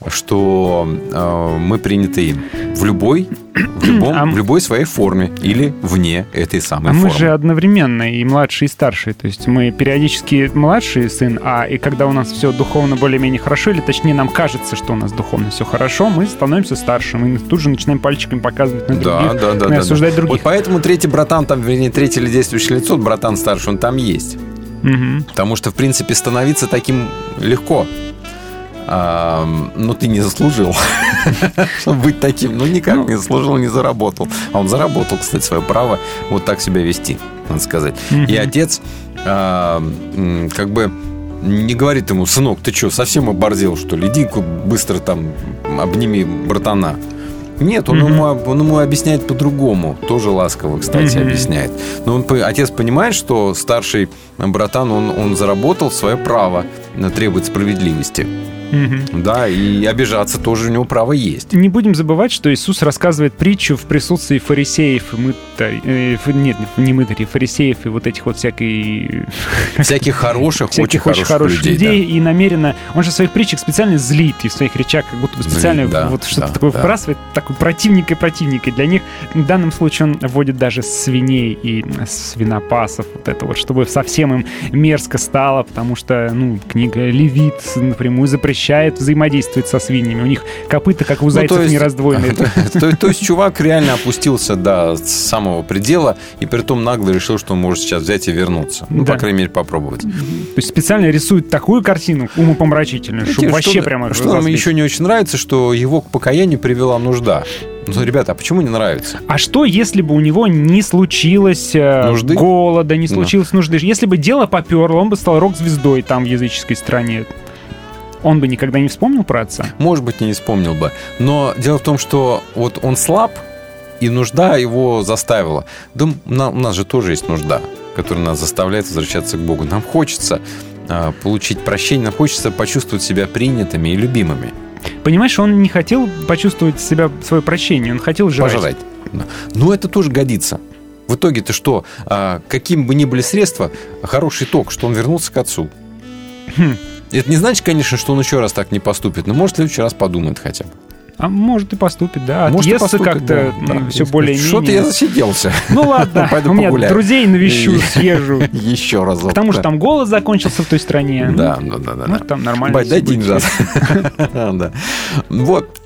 что э, мы приняты им в любой, в, [CLEARS THROAT] любом, в любой своей форме или вне этой самой А формы. мы же одновременно и младший, и старший. То есть мы периодически младший сын, а и когда у нас все духовно более-менее хорошо, или точнее нам кажется, что у нас духовно все хорошо, мы становимся старшим и тут же начинаем пальчиками показывать на Да, других, да, да, и да, осуждать да. других. Вот поэтому третий братан, там, вернее, третий или действующее лицо, братан старший, он там есть. Мгм. Потому что, в принципе, становиться таким легко. А, но ты не заслужил, [LAUGHS] быть таким. Ну, никак не заслужил, не заработал. А он заработал, кстати, свое право вот так себя вести, надо сказать. И отец а, как бы не говорит ему, сынок, ты что, совсем оборзел, что ли? Иди быстро там обними братана. Нет, он, Мгм. ему, он ему объясняет по-другому. Тоже ласково, кстати, Мгм. объясняет. Но он, отец понимает, что старший братан, он, он заработал свое право требовать справедливости. Да, и обижаться тоже у него право есть. Не будем забывать, что Иисус рассказывает притчу в присутствии фарисеев и мытарей. э, нет, не мытарей, фарисеев и вот этих вот всякой... [LAUGHS] Всяких хороших, всяких очень хороших людей. да. и намеренно... Он же в своих притчах специально злит и в своих речах как будто бы специально Злит, да, вот что-то да, такое да. вбрасывает, такой противник и противник. И для них в данном случае он вводит даже свиней и свинопасов, вот это вот, чтобы совсем им мерзко стало, потому что, ну, книга Левит напрямую запрещает взаимодействовать со свиньями. У них копыта, как у Ну, зайцев, есть- не раздвоены. [LAUGHS] То, есть чувак реально опустился до самого предела и при том нагло решил, что он может сейчас взять и вернуться. Ну, Да. по крайней мере, попробовать. То есть специально рисует такую картину умопомрачительную, чтобы Знаете, вообще что, прямо Что нам еще не очень нравится, что его к покаянию привела нужда. Ну, ребята, а почему не нравится? А что, если бы у него не случилось э, Нужды? голода, не Ну. случилось нужды? Если бы дело поперло, он бы стал рок-звездой там в языческой стране. Он бы никогда не вспомнил про отца? Может быть, не вспомнил бы. Но дело в том, что вот он слаб, и нужда его заставила. Да на- у нас же тоже есть нужда, которая нас заставляет возвращаться к Богу. Нам хочется а, получить прощение, нам хочется почувствовать себя принятыми и любимыми. Понимаешь, он не хотел почувствовать себя, свое прощение, он хотел жрать. Пожрать. Но это тоже годится. В итоге-то что? А, каким бы ни были средства, хороший итог, что он вернулся к отцу. Хм. Это не значит, конечно, что он еще раз так не поступит, но может в следующий раз подумает хотя бы. А может и поступит, да. Может, Отъестся как-то да, да. все более-менее. Что-то я засиделся. Ну ладно, [LAUGHS] Пойду у меня погуляю. друзей навещу, съезжу. Еще разок. Потому что там голод закончился в той стране. Да, да, да, да. Ну, там нормально. Бать, дай. [LAUGHS] Да. Вот.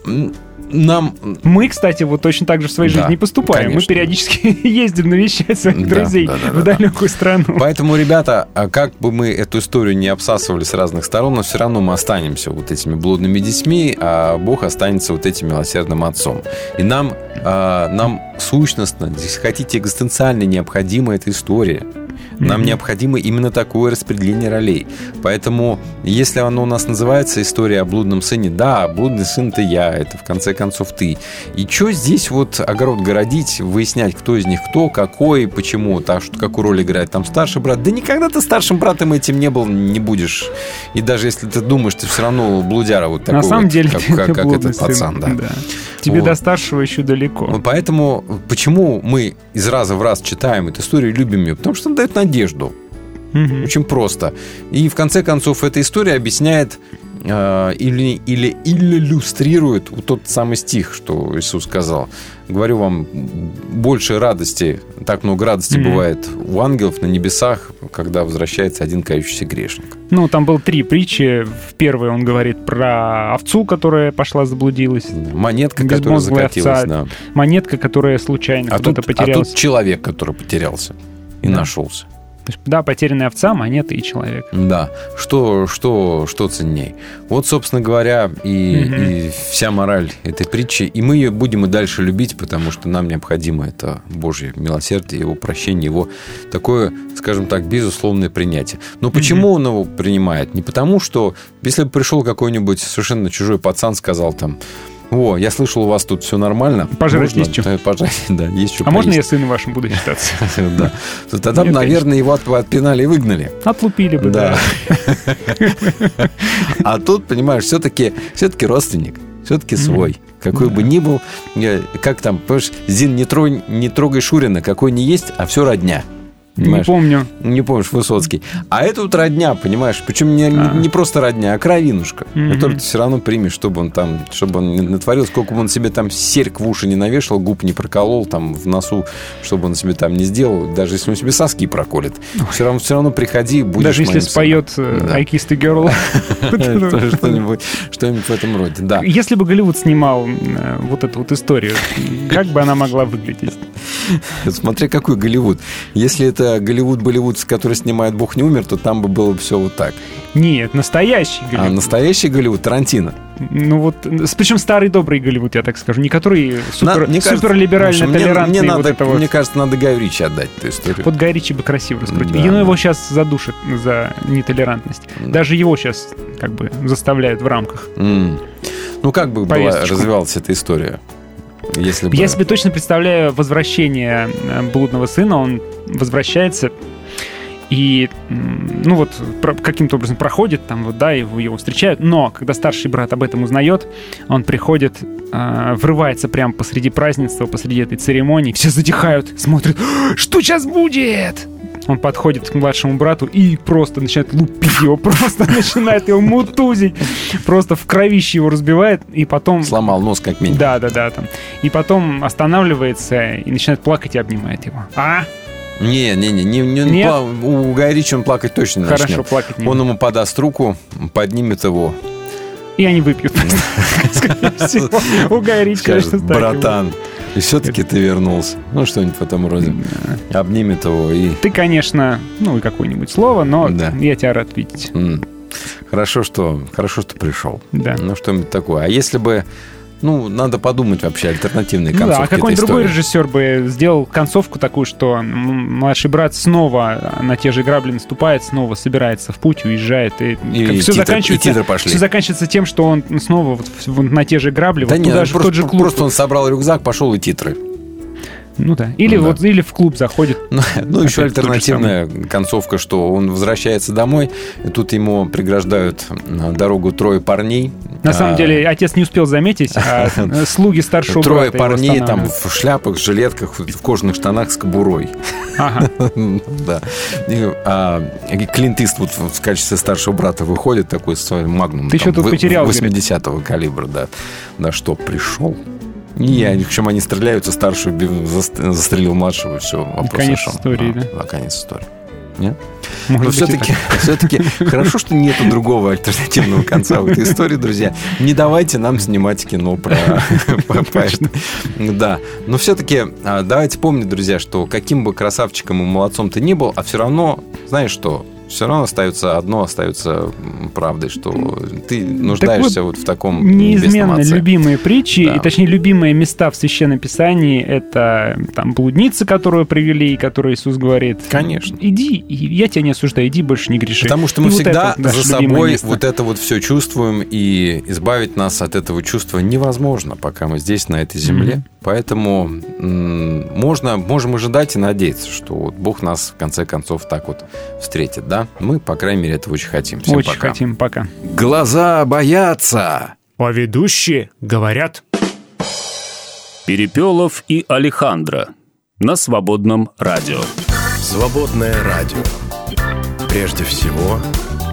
Нам... Мы, кстати, вот точно так же в своей Да, жизни поступаем. Мы конечно. периодически [LAUGHS] ездим навещать своих Да, друзей да, да, да, в да. далекую страну. Поэтому, ребята, а как бы мы эту историю не обсасывали с разных сторон, но все равно мы останемся вот этими блудными детьми, а Бог останется вот этим милосердным отцом. И нам, а, нам сущностно, если хотите, экзистенциально необходима эта история. Нам Мгм. необходимо именно такое распределение ролей. Поэтому, если оно у нас называется «История о блудном сыне», да, блудный сын это я, это в конце концов ты. И что здесь вот огород городить, выяснять, кто из них кто, какой, почему, так что какую роль играет там старший брат. Да никогда ты старшим братом этим не был, не будешь. И даже если ты думаешь, ты все равно блудяра вот такой На самом вот, деле, как, как- как этот сын, пацан, да. да. Тебе Вот. до старшего еще далеко. Поэтому почему мы из раза в раз читаем эту историю, любим ее? Потому что она дает надежду. Мгм. Очень просто. И в конце концов эта история объясняет э, или, или, или иллюстрирует вот тот самый стих, что Иисус сказал. Говорю вам, больше радости, так много радости Мгм. бывает у ангелов на небесах, когда возвращается один кающийся грешник. Ну, там было три притчи. В первой он говорит про овцу, которая пошла заблудилась. Монетка, которая закатилась. овца. да. Монетка, которая случайно А, куда-то тут, а потерялась. тут человек, который потерялся и Да. нашелся. То есть, да, потерянная овца, монета и человек. Да, что, что, что ценней. Вот, собственно говоря, и, Мгм. и вся мораль этой притчи. И мы ее будем и дальше любить, потому что нам необходимо это Божье милосердие, его прощение, его такое, скажем так, безусловное принятие. Но почему он его принимает? Не потому, что если бы пришел какой-нибудь совершенно чужой пацан, сказал там, о, я слышал, у вас тут все нормально. Пожрать Можно?» есть? Да, пожрать, [LAUGHS] да, есть что А можно я сыном вашим буду считаться? [LAUGHS] Да. То Тогда, наверное, его от- отпинали и выгнали. Отлупили бы, да. [LAUGHS] А тут, понимаешь, все-таки все-таки родственник, все-таки свой. Какой бы ни был, э, как там, понимаешь, Зин, не, трогай, не трогай Шурина, какой не есть, а все родня. Понимаешь? помню. Не помнишь, Высоцкий. А это вот родня, понимаешь? Причем не, не- не просто родня, а кровинушка. Мгм. Которую ты все равно примешь, чтобы он там, чтобы он не натворил, сколько бы он себе там серьг в уши не навешал, губ не проколол, там в носу, чтобы он себе там не сделал. Даже если он себе соски проколет. Все равно, все равно приходи, будешь Даже если споет э, Да. I kissed a girl. Что-нибудь в этом роде, да. Если бы Голливуд снимал э, вот эту вот историю, как бы она могла выглядеть? [LAUGHS] Смотри, какой Голливуд. Если это Голливуд-болливуд, который снимает «Бог не умер», то там бы было все вот так. Нет, настоящий А Голливуд. настоящий Голливуд Тарантино. Ну вот, причем старый добрый Голливуд, я так скажу, не который На- супер, мне кажется, суперлиберально мне- толерантный. Мне, вот надо, вот. мне кажется, надо Гаю Ричи отдать эту историю. Вот Гай Ричи бы красиво раскрутил. Да, Ено да. его сейчас задушит за нетолерантность. Даже его сейчас как бы заставляют в рамках. М. Ну, как бы была, развивалась эта история? Если бы... Я себе точно представляю возвращение э, блудного сына. Он возвращается и, ну вот, каким-то образом проходит там, вот, да, его, его встречают. Но, когда старший брат об этом узнает, он приходит, э, врывается прямо посреди празднества, посреди этой церемонии. Все затихают, смотрят, что сейчас будет? Он подходит к младшему брату и просто начинает лупить его, [LAUGHS] просто начинает его мутузить, просто в кровище его разбивает, и потом... Сломал нос как минимум. Да, да, да, там. И потом останавливается и начинает плакать и обнимает его. А? Не, не, не, не, не Нет? пла- у Гая Ричи он плакать точно Хорошо, начнет. плакать не Он ему подаст руку, поднимет его. И они выпьют. [LAUGHS] У Гая Ричи, конечно, братан, и все-таки ты вернулся. Ну, что-нибудь в этом роде. Обнимет его и... Ты, конечно, ну и какое-нибудь слово, но Да. я тебя рад видеть. Хорошо, что, хорошо, что пришел. Да. Ну, что-нибудь такое. А если бы... Ну, надо подумать вообще альтернативные Ну да, концовки а какой-нибудь другой режиссер бы сделал концовку такую, что младший брат снова на те же грабли наступает, снова собирается в путь, уезжает. И, И все титры- заканчивается, и титры пошли. всё заканчивается тем, что он снова вот, вот на те же грабли, Да вот нет, туда же, просто, тот же клуб. просто он собрал рюкзак, пошел и титры. Ну да. Или Ну да. вот или в клуб заходит. Ну, ну, еще альтернативная концовка, что он возвращается домой, и тут ему преграждают э, дорогу трое парней. На самом А, деле отец не успел заметить, а [LAUGHS] э, слуги старшего Трое брата его парней там в шляпах, жилетках, в кожаных штанах с кобурой. Ага. [LAUGHS] Да. И, а, Клинт Иствуд в качестве старшего брата выходит такой с своим магнумом. Ты там, что тут потерял, говорит? 80-го калибра, да. Да что, пришел. И они, причем они стреляются, заст- застрелил младшего, все, вопрос конец решен. истории, да? Да, конец истории. Нет? Может Но все-таки, все-таки [LAUGHS] хорошо, что нету другого альтернативного конца в этой истории, друзья. Не давайте нам снимать кино про. [LAUGHS] Да. Но все-таки давайте помнить, друзья, что каким бы красавчиком и молодцом ты ни был, а все равно, знаешь что, все равно остается одно, остается правдой, что ты нуждаешься вот в таком Неизменно любимые притчи, Да. и точнее любимые места в Священном Писании это там блудница, которую привели, и которой Иисус говорит. Конечно. Иди, я тебя не осуждаю, иди больше не греши. Потому что мы И вот всегда это наше за собой место. вот это вот все чувствуем, и избавить нас от этого чувства невозможно, пока мы здесь, на этой земле. Мгм. Поэтому можно, можем ожидать и надеяться, что вот Бог нас в конце концов так вот встретит, да? Мы, по крайней мере, этого очень хотим. Всем Очень пока. хотим, пока. Глаза боятся. А ведущие говорят. Перепелов и Алехандро на свободном радио. Свободное радио. Прежде всего,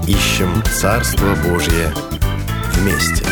ищем Царство Божье вместе.